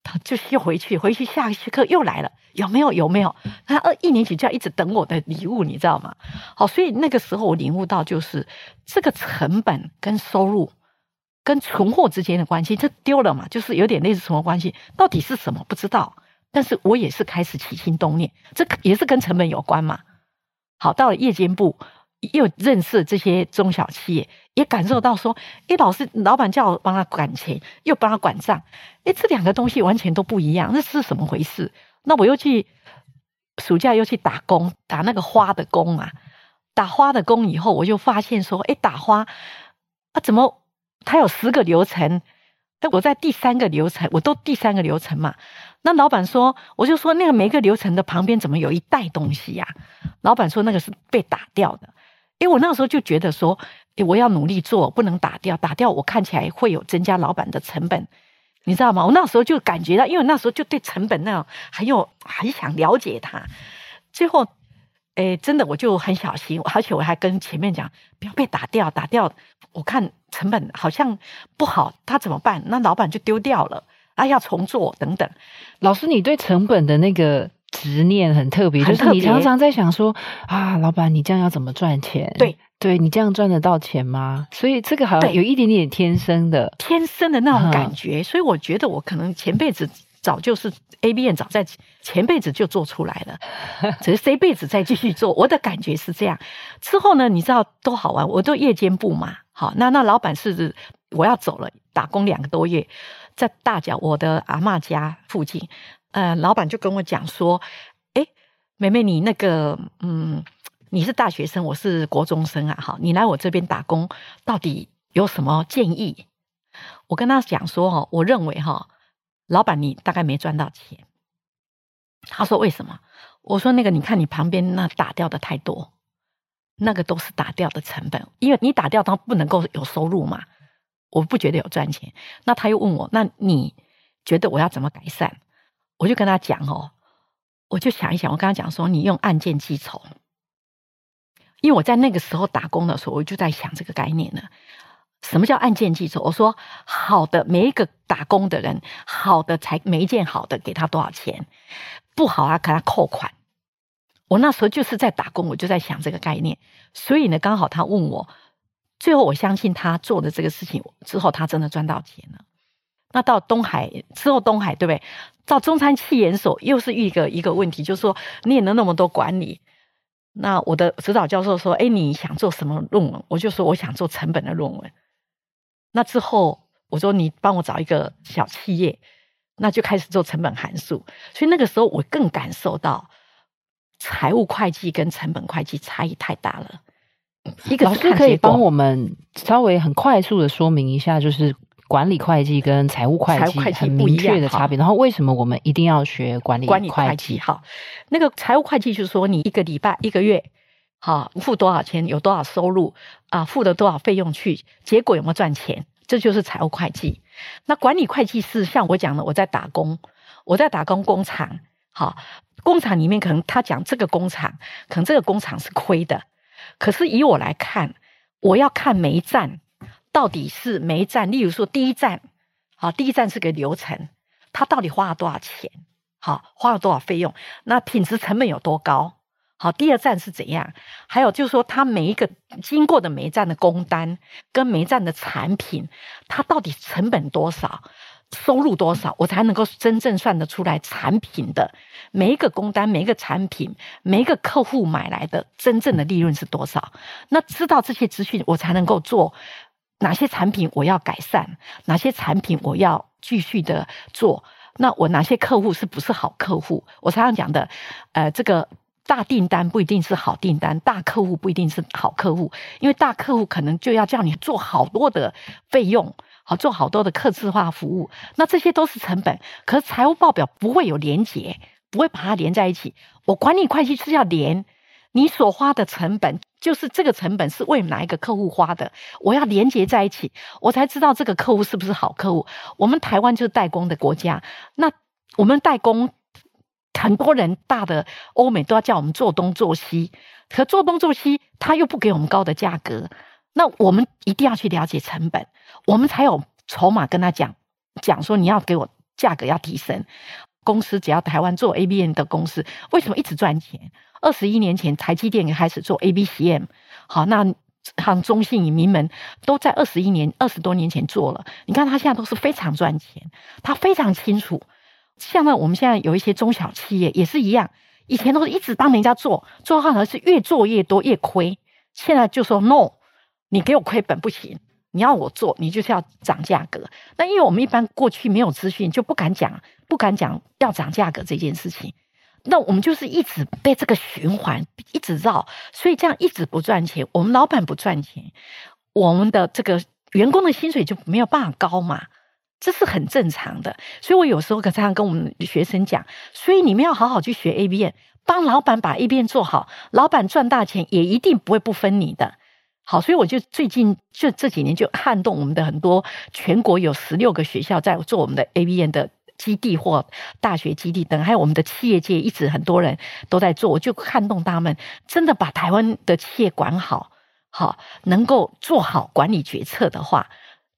他就又回去，回去下一课又来了，有没有？有没有？他二一年级就要一直等我的礼物，你知道吗？好，所以那个时候我领悟到，就是这个成本跟收入。跟存货之间的关系，这丢了嘛，就是有点类似存货关系，到底是什么不知道。但是我也是开始起心动念，这也是跟成本有关嘛。好，到了夜间部，又认识这些中小企业，也感受到说，哎，老师老板叫我帮他管钱，又帮他管账，哎，这两个东西完全都不一样，那是什么回事？那我又去暑假又去打工，打那个花的工啊，打花的工以后，我就发现说，哎，打花啊，怎么？他有十个流程，但，我在第三个流程，我都第三个流程嘛。那老板说，我就说那个每个流程的旁边怎么有一袋东西呀？老板说那个是被打掉的。因为我那时候就觉得说，哎，我要努力做，不能打掉，打掉我看起来会有增加老板的成本，你知道吗？我那时候就感觉到，因为那时候就对成本那种很有很想了解它。最后，哎，真的我就很小心，而且我还跟前面讲，不要被打掉，打掉我看成本好像不好，他怎么办？那老板就丢掉了，啊，要重做等等。老师，你对成本的那个执念很特别，就是你常常在想说啊，老板，你这样要怎么赚钱？对，对你这样赚得到钱吗？所以这个好像有一点点天生的，天生的那种感觉。所以我觉得我可能前辈子。早就是 A B N，早在前辈子就做出来了，只是这辈子再继续做。我的感觉是这样。之后呢，你知道多好玩？我做夜间部嘛，好，那那老板是我要走了，打工两个多月，在大脚我的阿嬷家附近，呃，老板就跟我讲说：“哎，妹妹，你那个，嗯，你是大学生，我是国中生啊，好，你来我这边打工，到底有什么建议？”我跟他讲说：“哈，我认为哈。”老板，你大概没赚到钱。他说：“为什么？”我说：“那个，你看你旁边那打掉的太多，那个都是打掉的成本，因为你打掉它不能够有收入嘛。我不觉得有赚钱。那他又问我：那你觉得我要怎么改善？我就跟他讲哦，我就想一想，我跟他讲说，你用按件计酬，因为我在那个时候打工的时候，我就在想这个概念呢。”什么叫按件计酬？我说好的，每一个打工的人，好的才每一件好的给他多少钱，不好啊，给他扣款。我那时候就是在打工，我就在想这个概念。所以呢，刚好他问我，最后我相信他做的这个事情之后，他真的赚到钱了。那到东海之后，东海对不对？到中山企研所又是一个一个问题，就是说念了那么多管理。那我的指导教授说：“哎，你想做什么论文？”我就说：“我想做成本的论文。”那之后，我说你帮我找一个小企业，那就开始做成本函数。所以那个时候，我更感受到财务会计跟成本会计差异太大了。一个老师可以帮我们稍微很快速的说明一下，就是管理会计跟财务会计很明确的差别。然后为什么我们一定要学管理会计？会计好，那个财务会计就是说，你一个礼拜、一个月。好，付多少钱，有多少收入啊？付了多少费用去，结果有没有赚钱？这就是财务会计。那管理会计是像我讲的，我在打工，我在打工工厂。好，工厂里面可能他讲这个工厂，可能这个工厂是亏的。可是以我来看，我要看每一站到底是每一站，例如说第一站，好，第一站是个流程，他到底花了多少钱？好，花了多少费用？那品质成本有多高？好，第二站是怎样？还有就是说，它每一个经过的每一站的工单跟每一站的产品，它到底成本多少，收入多少，我才能够真正算得出来产品的每一个工单、每一个产品、每一个客户买来的真正的利润是多少？那知道这些资讯，我才能够做哪些产品我要改善，哪些产品我要继续的做。那我哪些客户是不是好客户？我常常讲的，呃，这个。大订单不一定是好订单，大客户不一定是好客户，因为大客户可能就要叫你做好多的费用，好做好多的客制化服务，那这些都是成本。可是财务报表不会有连结，不会把它连在一起。我管理会计是要连你所花的成本，就是这个成本是为哪一个客户花的，我要连结在一起，我才知道这个客户是不是好客户。我们台湾就是代工的国家，那我们代工。很多人大的欧美都要叫我们做东做西，可做东做西，他又不给我们高的价格，那我们一定要去了解成本，我们才有筹码跟他讲讲说，你要给我价格要提升。公司只要台湾做 ABM 的公司，为什么一直赚钱？二十一年前台积电也开始做 ABCM，好，那像中信、名门都在二十一年、二十多年前做了，你看他现在都是非常赚钱，他非常清楚。像呢，我们现在有一些中小企业也是一样，以前都是一直帮人家做，做好像是越做越多越亏。现在就说 no，你给我亏本不行，你要我做，你就是要涨价格。那因为我们一般过去没有资讯，就不敢讲，不敢讲要涨价格这件事情。那我们就是一直被这个循环一直绕，所以这样一直不赚钱。我们老板不赚钱，我们的这个员工的薪水就没有办法高嘛。这是很正常的，所以我有时候可常常跟我们学生讲，所以你们要好好去学 ABM，帮老板把 ABM 做好，老板赚大钱也一定不会不分你的。好，所以我就最近就这几年就撼动我们的很多全国有十六个学校在做我们的 ABN 的基地或大学基地等，还有我们的企业界一直很多人都在做，我就撼动他们真的把台湾的企业管好，好能够做好管理决策的话，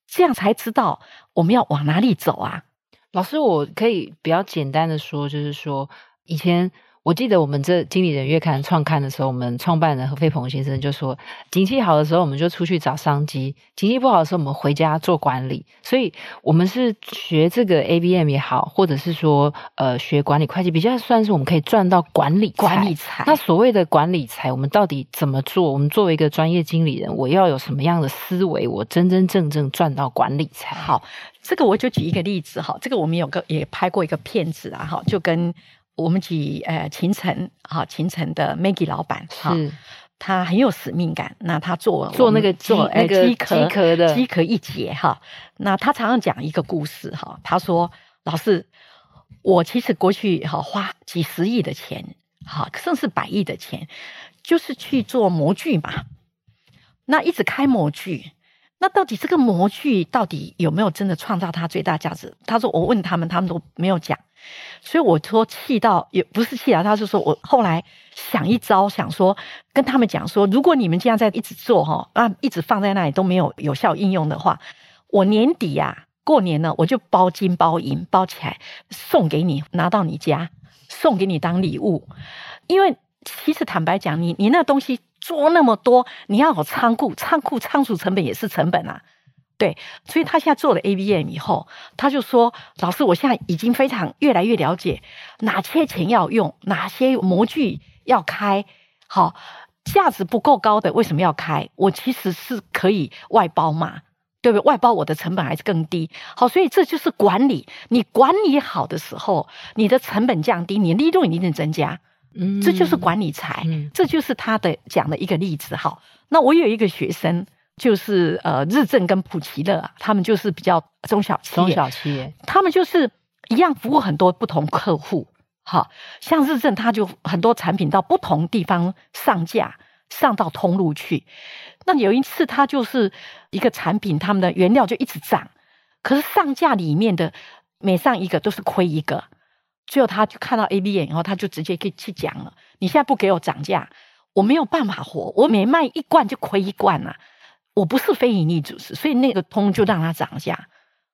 这样才知道我们要往哪里走啊。老师，我可以比较简单的说，就是说以前。我记得我们这经理人月刊创刊的时候，我们创办人何飞鹏先生就说：“景气好的时候，我们就出去找商机；景气不好的时候，我们回家做管理。”所以，我们是学这个 ABM 也好，或者是说呃学管理会计，比较算是我们可以赚到管理管理财。那所谓的管理财，我们到底怎么做？我们作为一个专业经理人，我要有什么样的思维，我真真正正赚到管理财？好，这个我就举一个例子哈，这个我们有个也拍过一个片子啊哈，就跟。我们举呃秦晨哈秦晨的 Maggie 老板哈，他很有使命感。那他做做那个做那个机壳的机壳一节哈。那他常常讲一个故事哈。他说：“老师，我其实过去哈花几十亿的钱，哈甚至百亿的钱，就是去做模具嘛。那一直开模具，那到底这个模具到底有没有真的创造它最大价值？”他说：“我问他们，他们都没有讲。”所以我说气到也不是气啊，他是说我后来想一招，想说跟他们讲说，如果你们这样在一直做哈，啊一直放在那里都没有有效应用的话，我年底呀、啊、过年呢，我就包金包银包起来送给你，拿到你家送给你当礼物。因为其实坦白讲，你你那东西做那么多，你要有仓库，仓库仓储成本也是成本啊。对，所以他现在做了 ABM 以后，他就说：“老师，我现在已经非常越来越了解哪些钱要用，哪些模具要开。好，价值不够高的为什么要开？我其实是可以外包嘛，对不对？外包我的成本还是更低。好，所以这就是管理。你管理好的时候，你的成本降低，你利润一定增加。嗯，这就是管理财。嗯，这就是他的讲的一个例子。好，那我有一个学生。就是呃，日正跟普奇乐，他们就是比较中小企业，中小企业，他们就是一样服务很多不同客户。好，像日正，他就很多产品到不同地方上架，上到通路去。那有一次，他就是一个产品，他们的原料就一直涨，可是上架里面的每上一个都是亏一个。最后，他就看到 A B 眼以后，他就直接给去讲了：你现在不给我涨价，我没有办法活，我每卖一罐就亏一罐啊。我不是非盈利组织，所以那个通就让它涨价。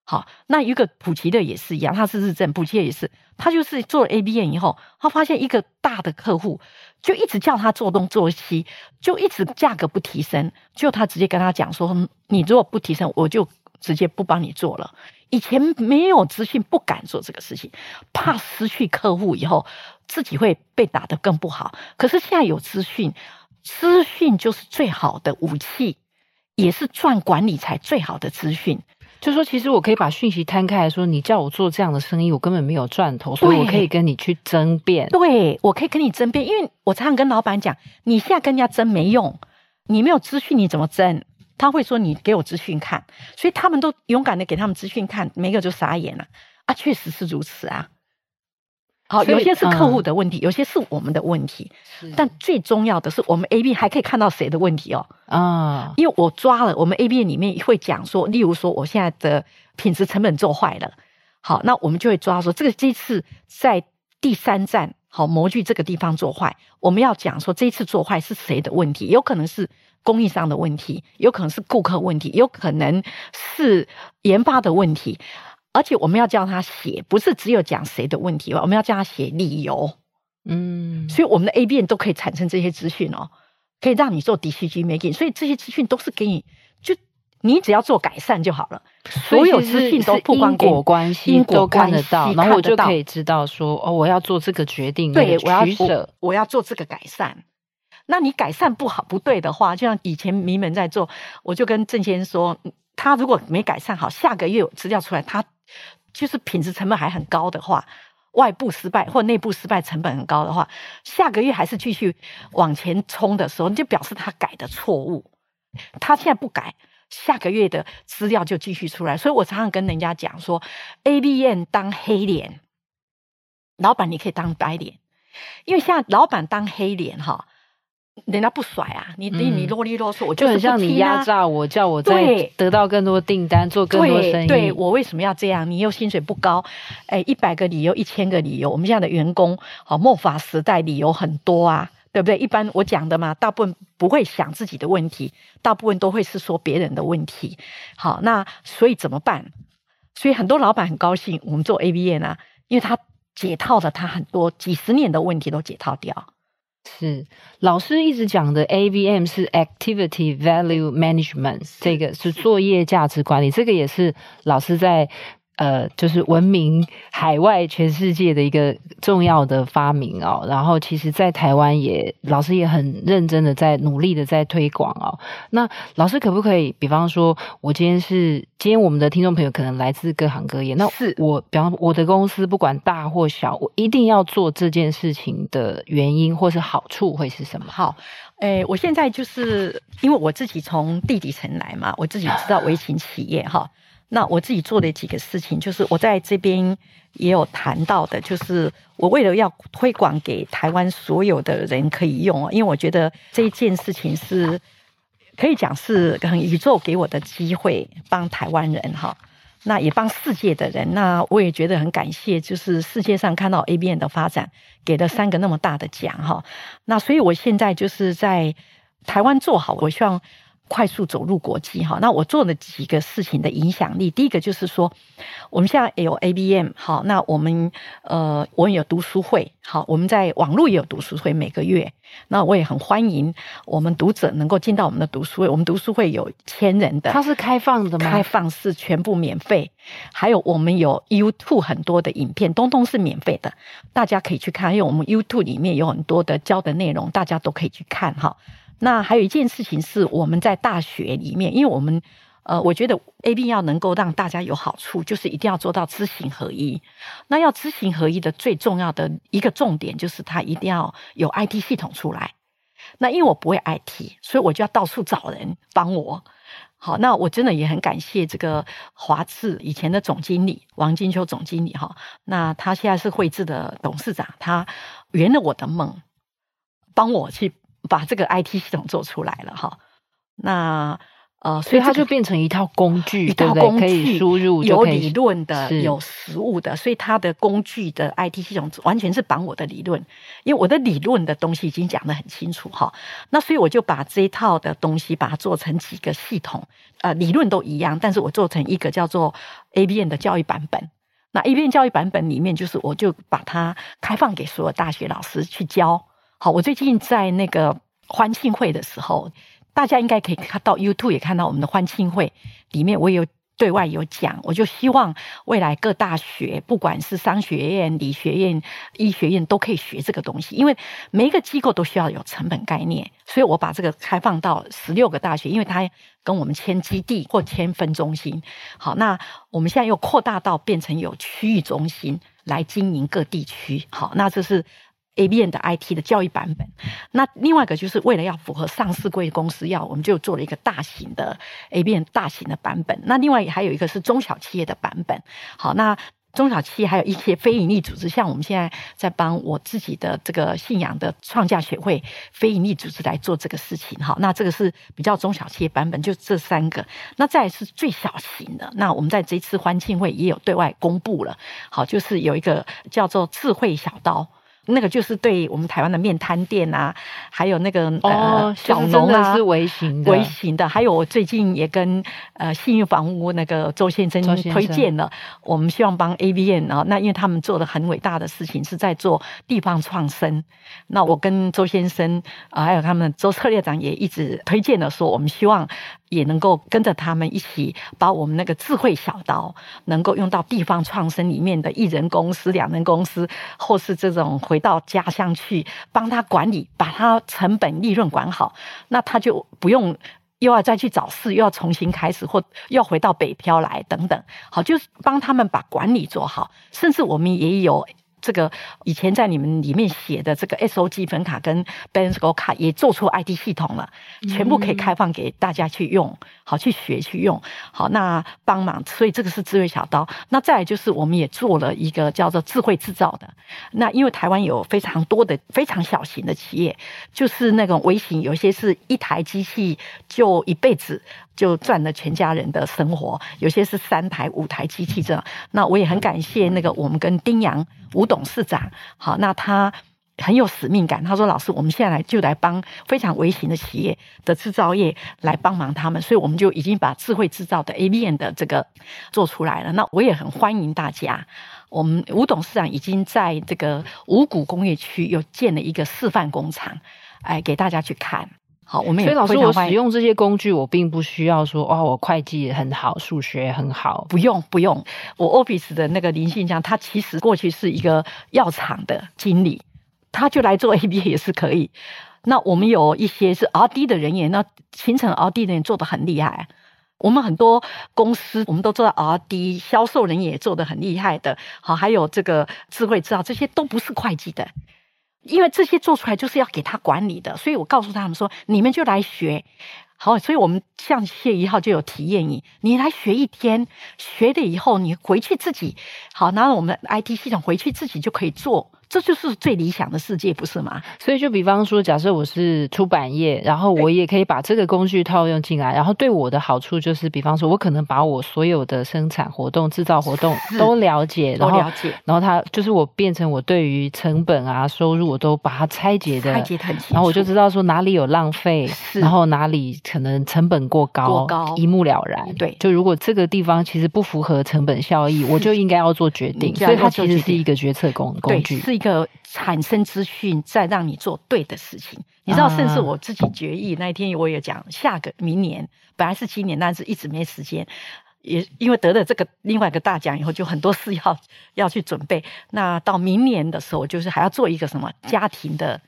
好，那一个普奇的也是一样，他是日正，普奇的也是，他就是做了 ABN 以后，他发现一个大的客户就一直叫他做东做西，就一直价格不提升，就他直接跟他讲说：“你如果不提升，我就直接不帮你做了。”以前没有资讯，不敢做这个事情，怕失去客户以后自己会被打得更不好。可是现在有资讯，资讯就是最好的武器。也是赚管理财最好的资讯，就说其实我可以把讯息摊开来说，你叫我做这样的生意，我根本没有赚头，所以我可以跟你去争辩。对，我可以跟你争辩，因为我常常跟老板讲，你现在跟人家争没用，你没有资讯你怎么争？他会说你给我资讯看，所以他们都勇敢的给他们资讯看，每个就傻眼了啊，确实是如此啊。好，有些是客户的问题，嗯、有些是我们的问题，但最重要的是，我们 AB 还可以看到谁的问题哦。啊、嗯，因为我抓了我们 AB 里面会讲说，例如说我现在的品质成本做坏了，好，那我们就会抓说这个这次在第三站好模具这个地方做坏，我们要讲说这次做坏是谁的问题，有可能是供应商的问题，有可能是顾客问题，有可能是研发的问题。而且我们要叫他写，不是只有讲谁的问题吧？我们要叫他写理由。嗯，所以我们的 A B N 都可以产生这些资讯哦，可以让你做 decision making。所以这些资讯都是给你，就你只要做改善就好了。所有资讯都曝光，因果关系都看得到，然后我就可以知道说哦，我要做这个决定，对，我要我，我要做这个改善。那你改善不好不对的话，就像以前迷门在做，我就跟郑先生说，他如果没改善好，下个月有资料出来，他。就是品质成本还很高的话，外部失败或内部失败成本很高的话，下个月还是继续往前冲的时候，你就表示他改的错误。他现在不改，下个月的资料就继续出来。所以我常常跟人家讲说，A B N 当黑脸，老板你可以当白脸，因为现在老板当黑脸哈，人家不甩啊，你你你啰里啰嗦，我就很像你压榨我，叫我再得到更多订单，做更多生意。对，我为什么要这样？你又薪水不高，哎，一百个理由，一千个理由。我们现在的员工，好，末法时代理由很多啊，对不对？一般我讲的嘛，大部分不会想自己的问题，大部分都会是说别人的问题。好，那所以怎么办？所以很多老板很高兴，我们做 A B N 啊，因为他解套了他很多几十年的问题都解套掉。是老师一直讲的 AVM 是 Activity Value Management，这个是作业价值管理，这个也是老师在。呃，就是闻名海外全世界的一个重要的发明哦。然后，其实，在台湾也老师也很认真的在努力的在推广哦。那老师可不可以，比方说，我今天是今天我们的听众朋友可能来自各行各业，那是我，比方我的公司不管大或小，我一定要做这件事情的原因或是好处会是什么？好，诶，我现在就是因为我自己从地底层来嘛，我自己知道微型企业哈。那我自己做的几个事情，就是我在这边也有谈到的，就是我为了要推广给台湾所有的人可以用，因为我觉得这件事情是可以讲是很宇宙给我的机会，帮台湾人哈，那也帮世界的人。那我也觉得很感谢，就是世界上看到 A B N 的发展，给了三个那么大的奖哈。那所以我现在就是在台湾做好，我希望。快速走入国际哈，那我做了几个事情的影响力。第一个就是说，我们现在有 ABM 好，那我们呃，我也有读书会好，我们在网络也有读书会，每个月。那我也很欢迎我们读者能够进到我们的读书会。我们读书会有千人的，它是开放的吗？开放式全部免费。还有我们有 YouTube 很多的影片，通通是免费的，大家可以去看。因为我们 YouTube 里面有很多的教的内容，大家都可以去看哈。那还有一件事情是，我们在大学里面，因为我们，呃，我觉得 A B 要能够让大家有好处，就是一定要做到知行合一。那要知行合一的最重要的一个重点，就是它一定要有 IT 系统出来。那因为我不会 IT，所以我就要到处找人帮我。好，那我真的也很感谢这个华智以前的总经理王金秋总经理哈，那他现在是慧智的董事长，他圆了我的梦，帮我去。把这个 IT 系统做出来了哈，那呃，所以它就变成一套工具，一套工具可以输入，有理论的，有实物的，所以它的工具的 IT 系统完全是绑我的理论，因为我的理论的东西已经讲得很清楚哈。那所以我就把这一套的东西把它做成几个系统，呃，理论都一样，但是我做成一个叫做 ABN 的教育版本。那 ABN 教育版本里面，就是我就把它开放给所有大学老师去教。好，我最近在那个欢庆会的时候，大家应该可以看到 YouTube 也看到我们的欢庆会里面，我有对外有讲，我就希望未来各大学，不管是商学院、理学院、医学院，都可以学这个东西，因为每一个机构都需要有成本概念，所以我把这个开放到十六个大学，因为它跟我们签基地或签分中心。好，那我们现在又扩大到变成有区域中心来经营各地区。好，那这是。A B N 的 IT 的教育版本，那另外一个就是为了要符合上市柜公司要，我们就做了一个大型的 A B N 大型的版本。那另外还有一个是中小企业的版本。好，那中小企业还有一些非营利组织，像我们现在在帮我自己的这个信仰的创价学会非营利组织来做这个事情。好，那这个是比较中小企业版本，就这三个。那再是最小型的，那我们在这次欢庆会也有对外公布了。好，就是有一个叫做智慧小刀。那个就是对我们台湾的面摊店啊，还有那个呃小农啊，是微型的，微型的。还有我最近也跟呃信义房屋那个周先生推荐了，我们希望帮 A B N 啊，那因为他们做的很伟大的事情是在做地方创生。那我跟周先生啊，还有他们周策略长也一直推荐了，说我们希望。也能够跟着他们一起把我们那个智慧小刀能够用到地方创生里面的一人公司、两人公司，或是这种回到家乡去帮他管理，把他成本利润管好，那他就不用又要再去找事，又要重新开始，或又要回到北漂来等等。好，就是帮他们把管理做好，甚至我们也有这个以前在你们里面写的这个 SOG 粉卡跟 Score 卡也做出 ID 系统了，全部可以开放给大家去用，好去学去用。好，那帮忙，所以这个是智慧小刀。那再来就是我们也做了一个叫做智慧制造的。那因为台湾有非常多的非常小型的企业，就是那种微型，有些是一台机器就一辈子就赚了全家人的生活，有些是三台五台机器这样。那我也很感谢那个我们跟丁洋吴董事长，好，那他很有使命感。他说：“老师，我们现在来就来帮非常微型的企业的制造业来帮忙他们，所以我们就已经把智慧制造的 ABM 的这个做出来了。那我也很欢迎大家。我们吴董事长已经在这个五谷工业区又建了一个示范工厂，哎，给大家去看。”好，我们也所以老师，我使用这些工具，我并不需要说哦，我会计很好，数学很好，不用不用。我 Office 的那个林信江，他其实过去是一个药厂的经理，他就来做 ABA 也是可以。那我们有一些是 RD 的人员，那形成 RD 的人做的很厉害。我们很多公司，我们都做到 RD，销售人员也做的很厉害的。好，还有这个智慧制造，这些都不是会计的。因为这些做出来就是要给他管理的，所以我告诉他们说：“你们就来学。”好，所以我们像谢一号就有体验营，你来学一天，学了以后你回去自己好拿了我们的 IT 系统回去自己就可以做。这就是最理想的世界，不是吗？所以，就比方说，假设我是出版业，然后我也可以把这个工具套用进来，然后对我的好处就是，比方说，我可能把我所有的生产活动、制造活动都了解，然后了解，然后它就是我变成我对于成本啊、收入，我都把它拆解的，拆解很清楚，然后我就知道说哪里有浪费，然后哪里可能成本过高，过高一目了然。对，就如果这个地方其实不符合成本效益，我就应该要做决定。所以它其实是一个决策工工具，是一个。产生资讯，再让你做对的事情。你知道，甚至我自己决议那一天，我也讲下个明年，本来是今年，但是一直没时间。也因为得了这个另外一个大奖以后，就很多事要要去准备。那到明年的时候，就是还要做一个什么家庭的，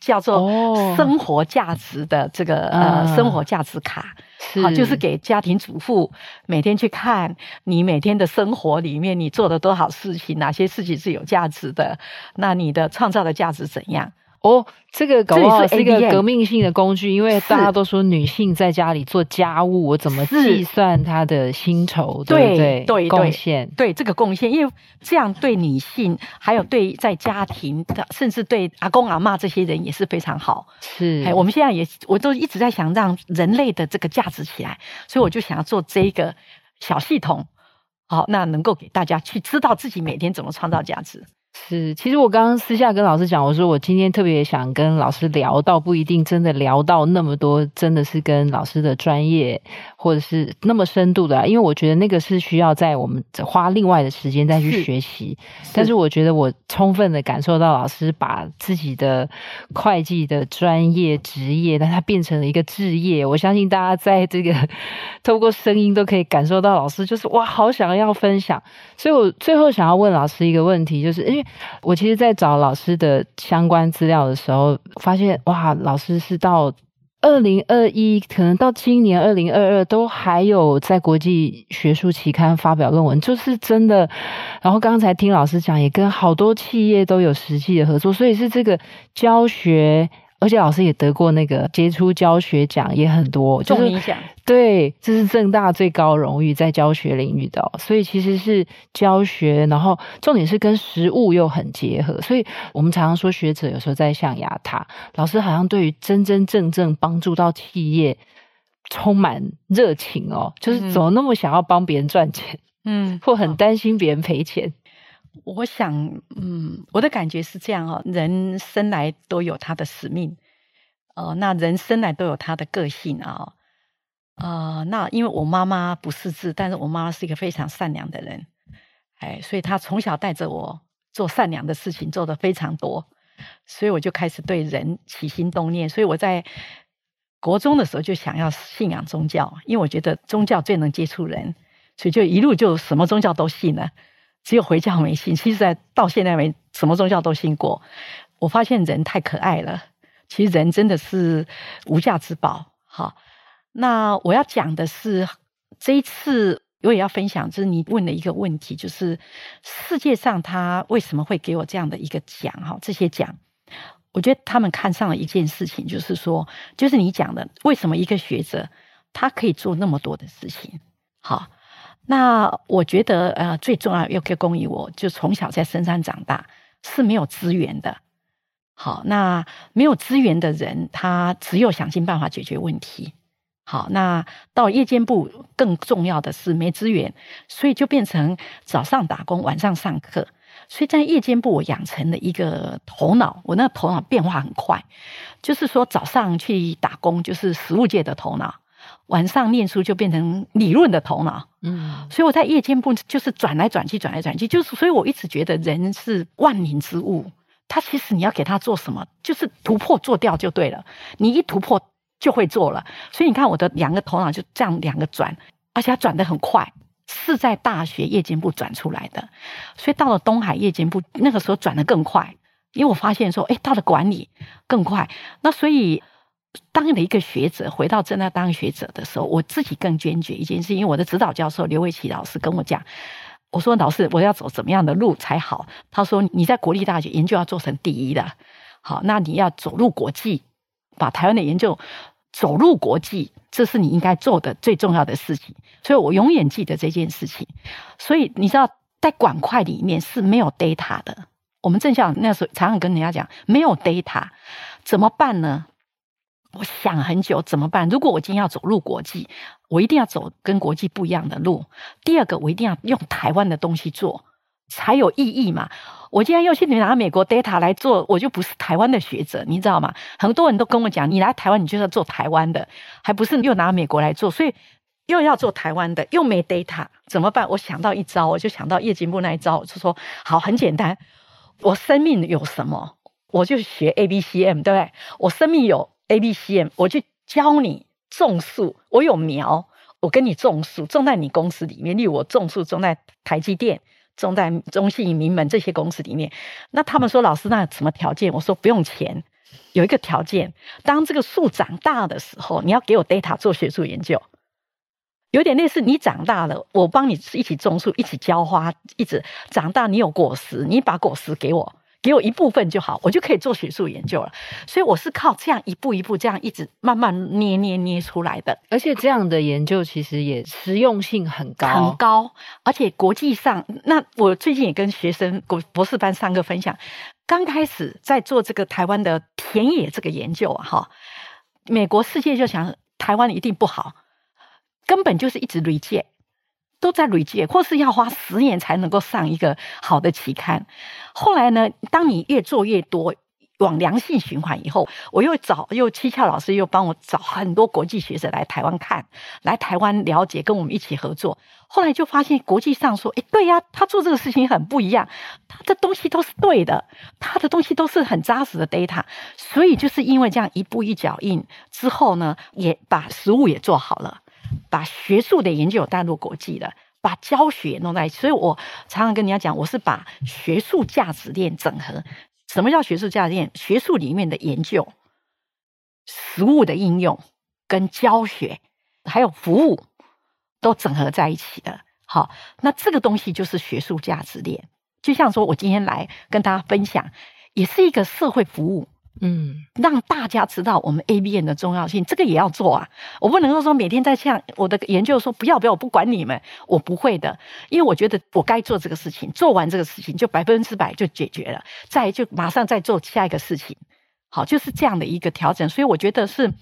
叫做生活价值的这个呃生活价值卡。好，就是给家庭主妇每天去看你每天的生活里面你做了多少事情，哪些事情是有价值的，那你的创造的价值怎样？哦，这个搞不好是一个革命性的工具，因为大家都说女性在家里做家务，我怎么计算她的薪酬？对不对？对，贡献，对这个贡献，因为这样对女性，还有对在家庭的，甚至对阿公阿妈这些人也是非常好。是，哎我们现在也，我都一直在想让人类的这个价值起来，所以我就想要做这一个小系统，好，那能够给大家去知道自己每天怎么创造价值。是，其实我刚刚私下跟老师讲，我说我今天特别想跟老师聊到，不一定真的聊到那么多，真的是跟老师的专业或者是那么深度的，因为我觉得那个是需要在我们花另外的时间再去学习。是，但是我觉得我充分的感受到老师把自己的会计的专业职业，但它变成了一个职业。我相信大家在这个 透过声音都可以感受到，老师就是哇，好想要分享。所以我最后想要问老师一个问题，就是因为。我其实，在找老师的相关资料的时候，发现哇，老师是到二零二一，可能到今年二零二二，都还有在国际学术期刊发表论文，就是真的。然后刚才听老师讲，也跟好多企业都有实际的合作，所以是这个教学。而且老师也得过那个杰出教学奖，也很多，重影响。对，这是正大最高荣誉，在教学领域的哦，所以其实是教学，然后重点是跟实物又很结合。所以我们常常说，学者有时候在象牙塔，老师好像对于真真正正帮助到企业充满热情哦，就是怎么那么想要帮别人赚钱，嗯，或很担心别人赔钱。我想，嗯，我的感觉是这样哦，人生来都有他的使命，哦、呃，那人生来都有他的个性啊，啊、呃，那因为我妈妈不识字，但是我妈妈是一个非常善良的人，哎，所以她从小带着我做善良的事情，做得非常多，所以我就开始对人起心动念，所以我在国中的时候就想要信仰宗教，因为我觉得宗教最能接触人，所以就一路就什么宗教都信了。只有回教没信，其实在到现在没什么宗教都信过。我发现人太可爱了，其实人真的是无价之宝。好，那我要讲的是这一次我也要分享，就是你问的一个问题，就是世界上他为什么会给我这样的一个奖？哈，这些奖，我觉得他们看上了一件事情，就是说，就是你讲的，为什么一个学者他可以做那么多的事情？好，那我觉得呃，最重要要归功于我，就从小在深山长大，是没有资源的。好，那没有资源的人，他只有想尽办法解决问题。好，那到夜间部更重要的是没资源，所以就变成早上打工，晚上上课。所以在夜间部，我养成了一个头脑，我那个头脑变化很快。就是说，早上去打工就是实务界的头脑，晚上念书就变成理论的头脑。嗯，所以我在夜间部就是转来转去，转来转去，就是所以我一直觉得人是万灵之物，他其实你要给他做什么，就是突破做掉就对了。你一突破。就会做了，所以你看我的两个头脑就这样两个转，而且它转得很快，是在大学夜间部转出来的，所以到了东海夜间部那个时候转得更快，因为我发现说，哎，到了管理更快，那所以当了一个学者，回到正大当学者的时候，我自己更坚决一件事，因为我的指导教授刘维奇老师跟我讲，我说老师，我要走怎么样的路才好？他说你在国立大学研究要做成第一的，好，那你要走入国际。把台湾的研究走入国际，这是你应该做的最重要的事情。所以我永远记得这件事情。所以你知道，在管块里面是没有 data 的。我们正校那时候常常跟人家讲，没有 data 怎么办呢？我想很久怎么办？如果我今天要走入国际，我一定要走跟国际不一样的路。第二个，我一定要用台湾的东西做。才有意义嘛？我今天又去拿美国 data 来做，我就不是台湾的学者，你知道吗？很多人都跟我讲，你来台湾，你就要做台湾的，还不是又拿美国来做，所以又要做台湾的，又没 data，怎么办？我想到一招，我就想到夜间部那一招，我就说好，很简单，我生命有什么，我就学 ABCM，对不对？我生命有 ABCM，我去教你种树，我有苗，我跟你种树，种在你公司里面，例如我种树种在台积电。种在中信、名门这些公司里面，那他们说老师，那什么条件？我说不用钱，有一个条件，当这个树长大的时候，你要给我 data 做学术研究，有点类似你长大了，我帮你一起种树，一起浇花，一直长大，你有果实，你把果实给我。给我一部分就好，我就可以做学术研究了。所以我是靠这样一步一步，这样一直慢慢捏捏捏出来的。而且这样的研究其实也实用性很高，很高。而且国际上，那我最近也跟学生国博士班上课分享，刚开始在做这个台湾的田野这个研究啊，哈，美国世界就想台湾一定不好，根本就是一直 reject。都在累积，或是要花十年才能够上一个好的期刊。后来呢，当你越做越多，往良性循环以后，我又找又七巧老师又帮我找很多国际学者来台湾看，来台湾了解，跟我们一起合作。后来就发现国际上说，哎，对呀，他做这个事情很不一样，他的东西都是对的，他的东西都是很扎实的 data。所以就是因为这样一步一脚印之后呢，也把实务也做好了。把学术的研究带入国际了，把教学弄在一起，所以我常常跟人家讲，我是把学术价值链整合。什么叫学术价值链？学术里面的研究、实务的应用、跟教学还有服务都整合在一起的。好，那这个东西就是学术价值链。就像说我今天来跟大家分享，也是一个社会服务。嗯，让大家知道我们 A B N 的重要性，这个也要做啊！我不能够说每天在向我的研究说不要不要，我不管你们，我不会的，因为我觉得我该做这个事情，做完这个事情就百分之百就解决了，再就马上再做下一个事情，好，就是这样的一个调整。所以我觉得是，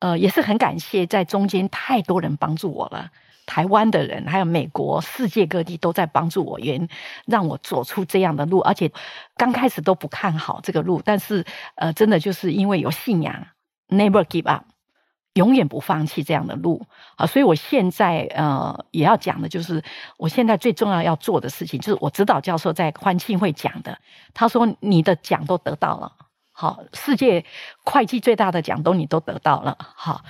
呃，也是很感谢在中间太多人帮助我了。台湾的人，还有美国、世界各地都在帮助我，原让我走出这样的路。而且刚开始都不看好这个路，但是呃，真的就是因为有信仰，never give up，永远不放弃这样的路啊。所以我现在呃也要讲的就是，我现在最重要要做的事情，就是我指导教授在欢庆会讲的，他说你的奖都得到了，好，世界会计最大的奖都你都得到了，好。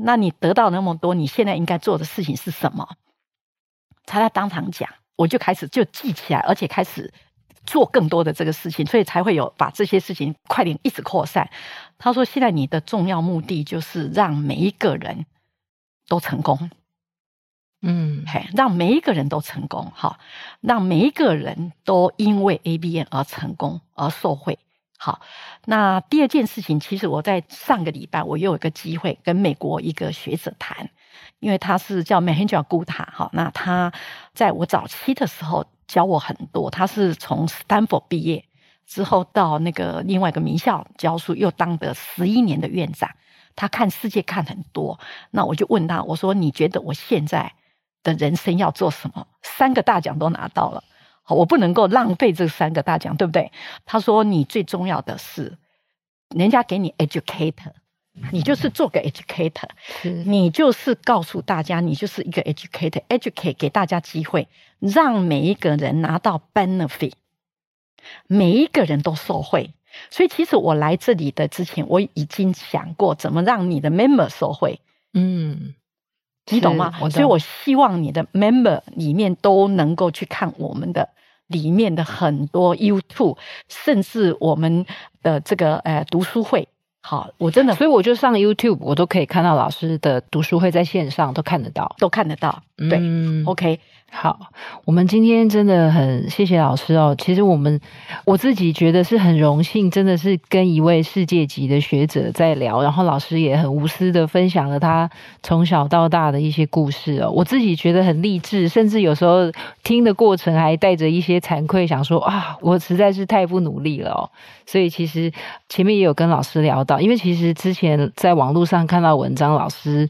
那你得到那么多，你现在应该做的事情是什么？他在当场讲，我就开始就记起来，而且开始做更多的这个事情，所以才会有把这些事情快点一直扩散。他说：“现在你的重要目的就是让每一个人都成功，嗯，嘿，让每一个人都成功，哈，让每一个人都因为 A B N 而成功而受惠。好，那第二件事情，其实我在上个礼拜我又有一个机会跟美国一个学者谈，因为他是叫 Mahendra Gupta，好，那他在我早期的时候教我很多，他是从 Stanford 毕业之后到那个另外一个名校教书，又当了十一年的院长，他看世界看很多，那我就问他，我说你觉得我现在的人生要做什么？三个大奖都拿到了。我不能够浪费这三个大奖，对不对？他说：“你最重要的是，人家给你 educator，你就是做个 educator，你就是告诉大家，你就是一个 educator，educate 给大家机会，让每一个人拿到 benefit，每一个人都受惠。所以，其实我来这里的之前，我已经想过怎么让你的 member 受惠。嗯。”你懂吗？所以我希望你的 member 里面都能够去看我们的里面的很多 YouTube，甚至我们的这个呃读书会。好，我真的，所以我就上 YouTube，我都可以看到老师的读书会在线上都看得到，都看得到。对，嗯，OK。好，我们今天真的很谢谢老师哦。其实我们我自己觉得是很荣幸，真的是跟一位世界级的学者在聊，然后老师也很无私的分享了他从小到大的一些故事哦。我自己觉得很励志，甚至有时候听的过程还带着一些惭愧，想说啊，我实在是太不努力了哦。所以其实前面也有跟老师聊到，因为其实之前在网络上看到文章，老师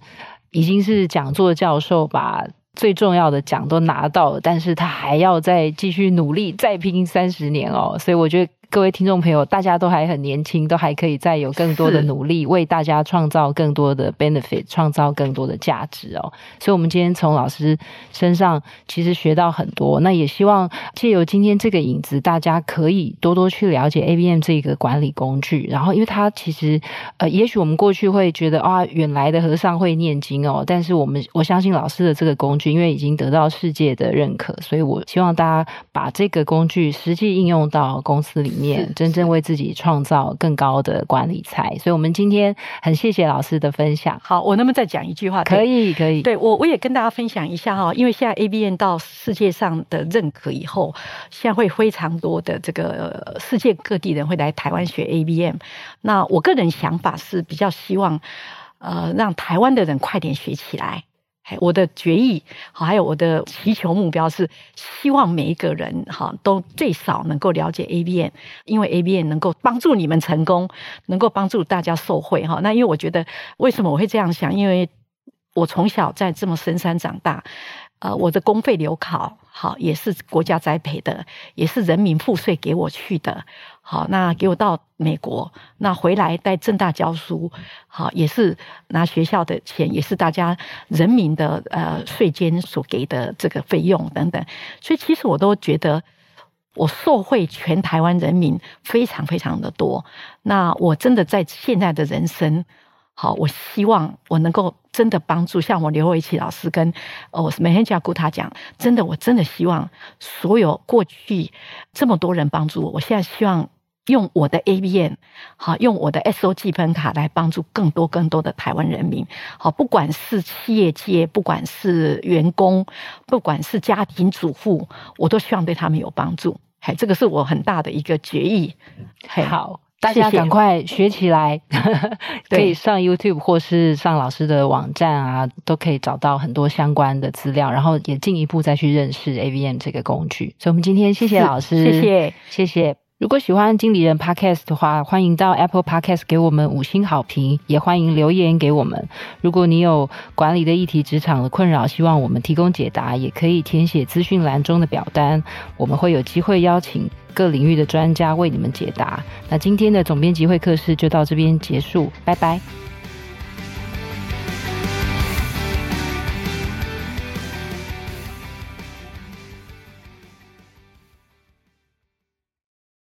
已经是讲座教授吧。最重要的奖都拿到了，但是他还要再继续努力，再拼三十年哦，所以我觉得。各位听众朋友，大家都还很年轻，都还可以再有更多的努力，为大家创造更多的 benefit，创造更多的价值哦。所以，我们今天从老师身上其实学到很多。那也希望借由今天这个影子，大家可以多多去了解 ABM 这个管理工具。然后，因为它其实呃，也许我们过去会觉得啊，远来的和尚会念经哦，但是我们我相信老师的这个工具，因为已经得到世界的认可，所以我希望大家把这个工具实际应用到公司里面。真正为自己创造更高的管理才，所以，我们今天很谢谢老师的分享。好，我能不能再讲一句话？可以，可以。对我，我也跟大家分享一下哈，因为现在 ABM 到世界上的认可以后，现在会非常多的这个世界各地人会来台湾学 ABM。那我个人想法是比较希望，呃，让台湾的人快点学起来。我的决议，还有我的祈求目标是希望每一个人哈都最少能够了解 ABN，因为 ABN 能够帮助你们成功，能够帮助大家受惠哈。那因为我觉得为什么我会这样想？因为我从小在这么深山长大，呃，我的公费留考好也是国家栽培的，也是人民赋税给我去的。好，那给我到美国，那回来在正大教书，好，也是拿学校的钱，也是大家人民的呃税金所给的这个费用等等，所以其实我都觉得我受惠全台湾人民非常非常的多。那我真的在现在的人生。好，我希望我能够真的帮助，像我刘维奇老师跟我每天就要顾他讲，真的，我真的希望所有过去这么多人帮助我，我现在希望用我的 ABN，好，用我的 SO 积分卡来帮助更多更多的台湾人民。好，不管是企业界，不管是员工，不管是家庭主妇，我都希望对他们有帮助。嘿，这个是我很大的一个决议。嘿，好。大家赶快学起来，谢 谢可以上 YouTube 或是上老师的网站啊，都可以找到很多相关的资料，然后也进一步再去认识 AVM 这个工具。所以，我们今天谢谢老师，谢谢，谢谢。如果喜欢经理人 Podcast 的话，欢迎到 Apple Podcast 给我们五星好评，也欢迎留言给我们。如果你有管理的议题、职场的困扰，希望我们提供解答，也可以填写资讯栏中的表单，我们会有机会邀请各领域的专家为你们解答。那今天的总编辑会客室就到这边结束，拜拜。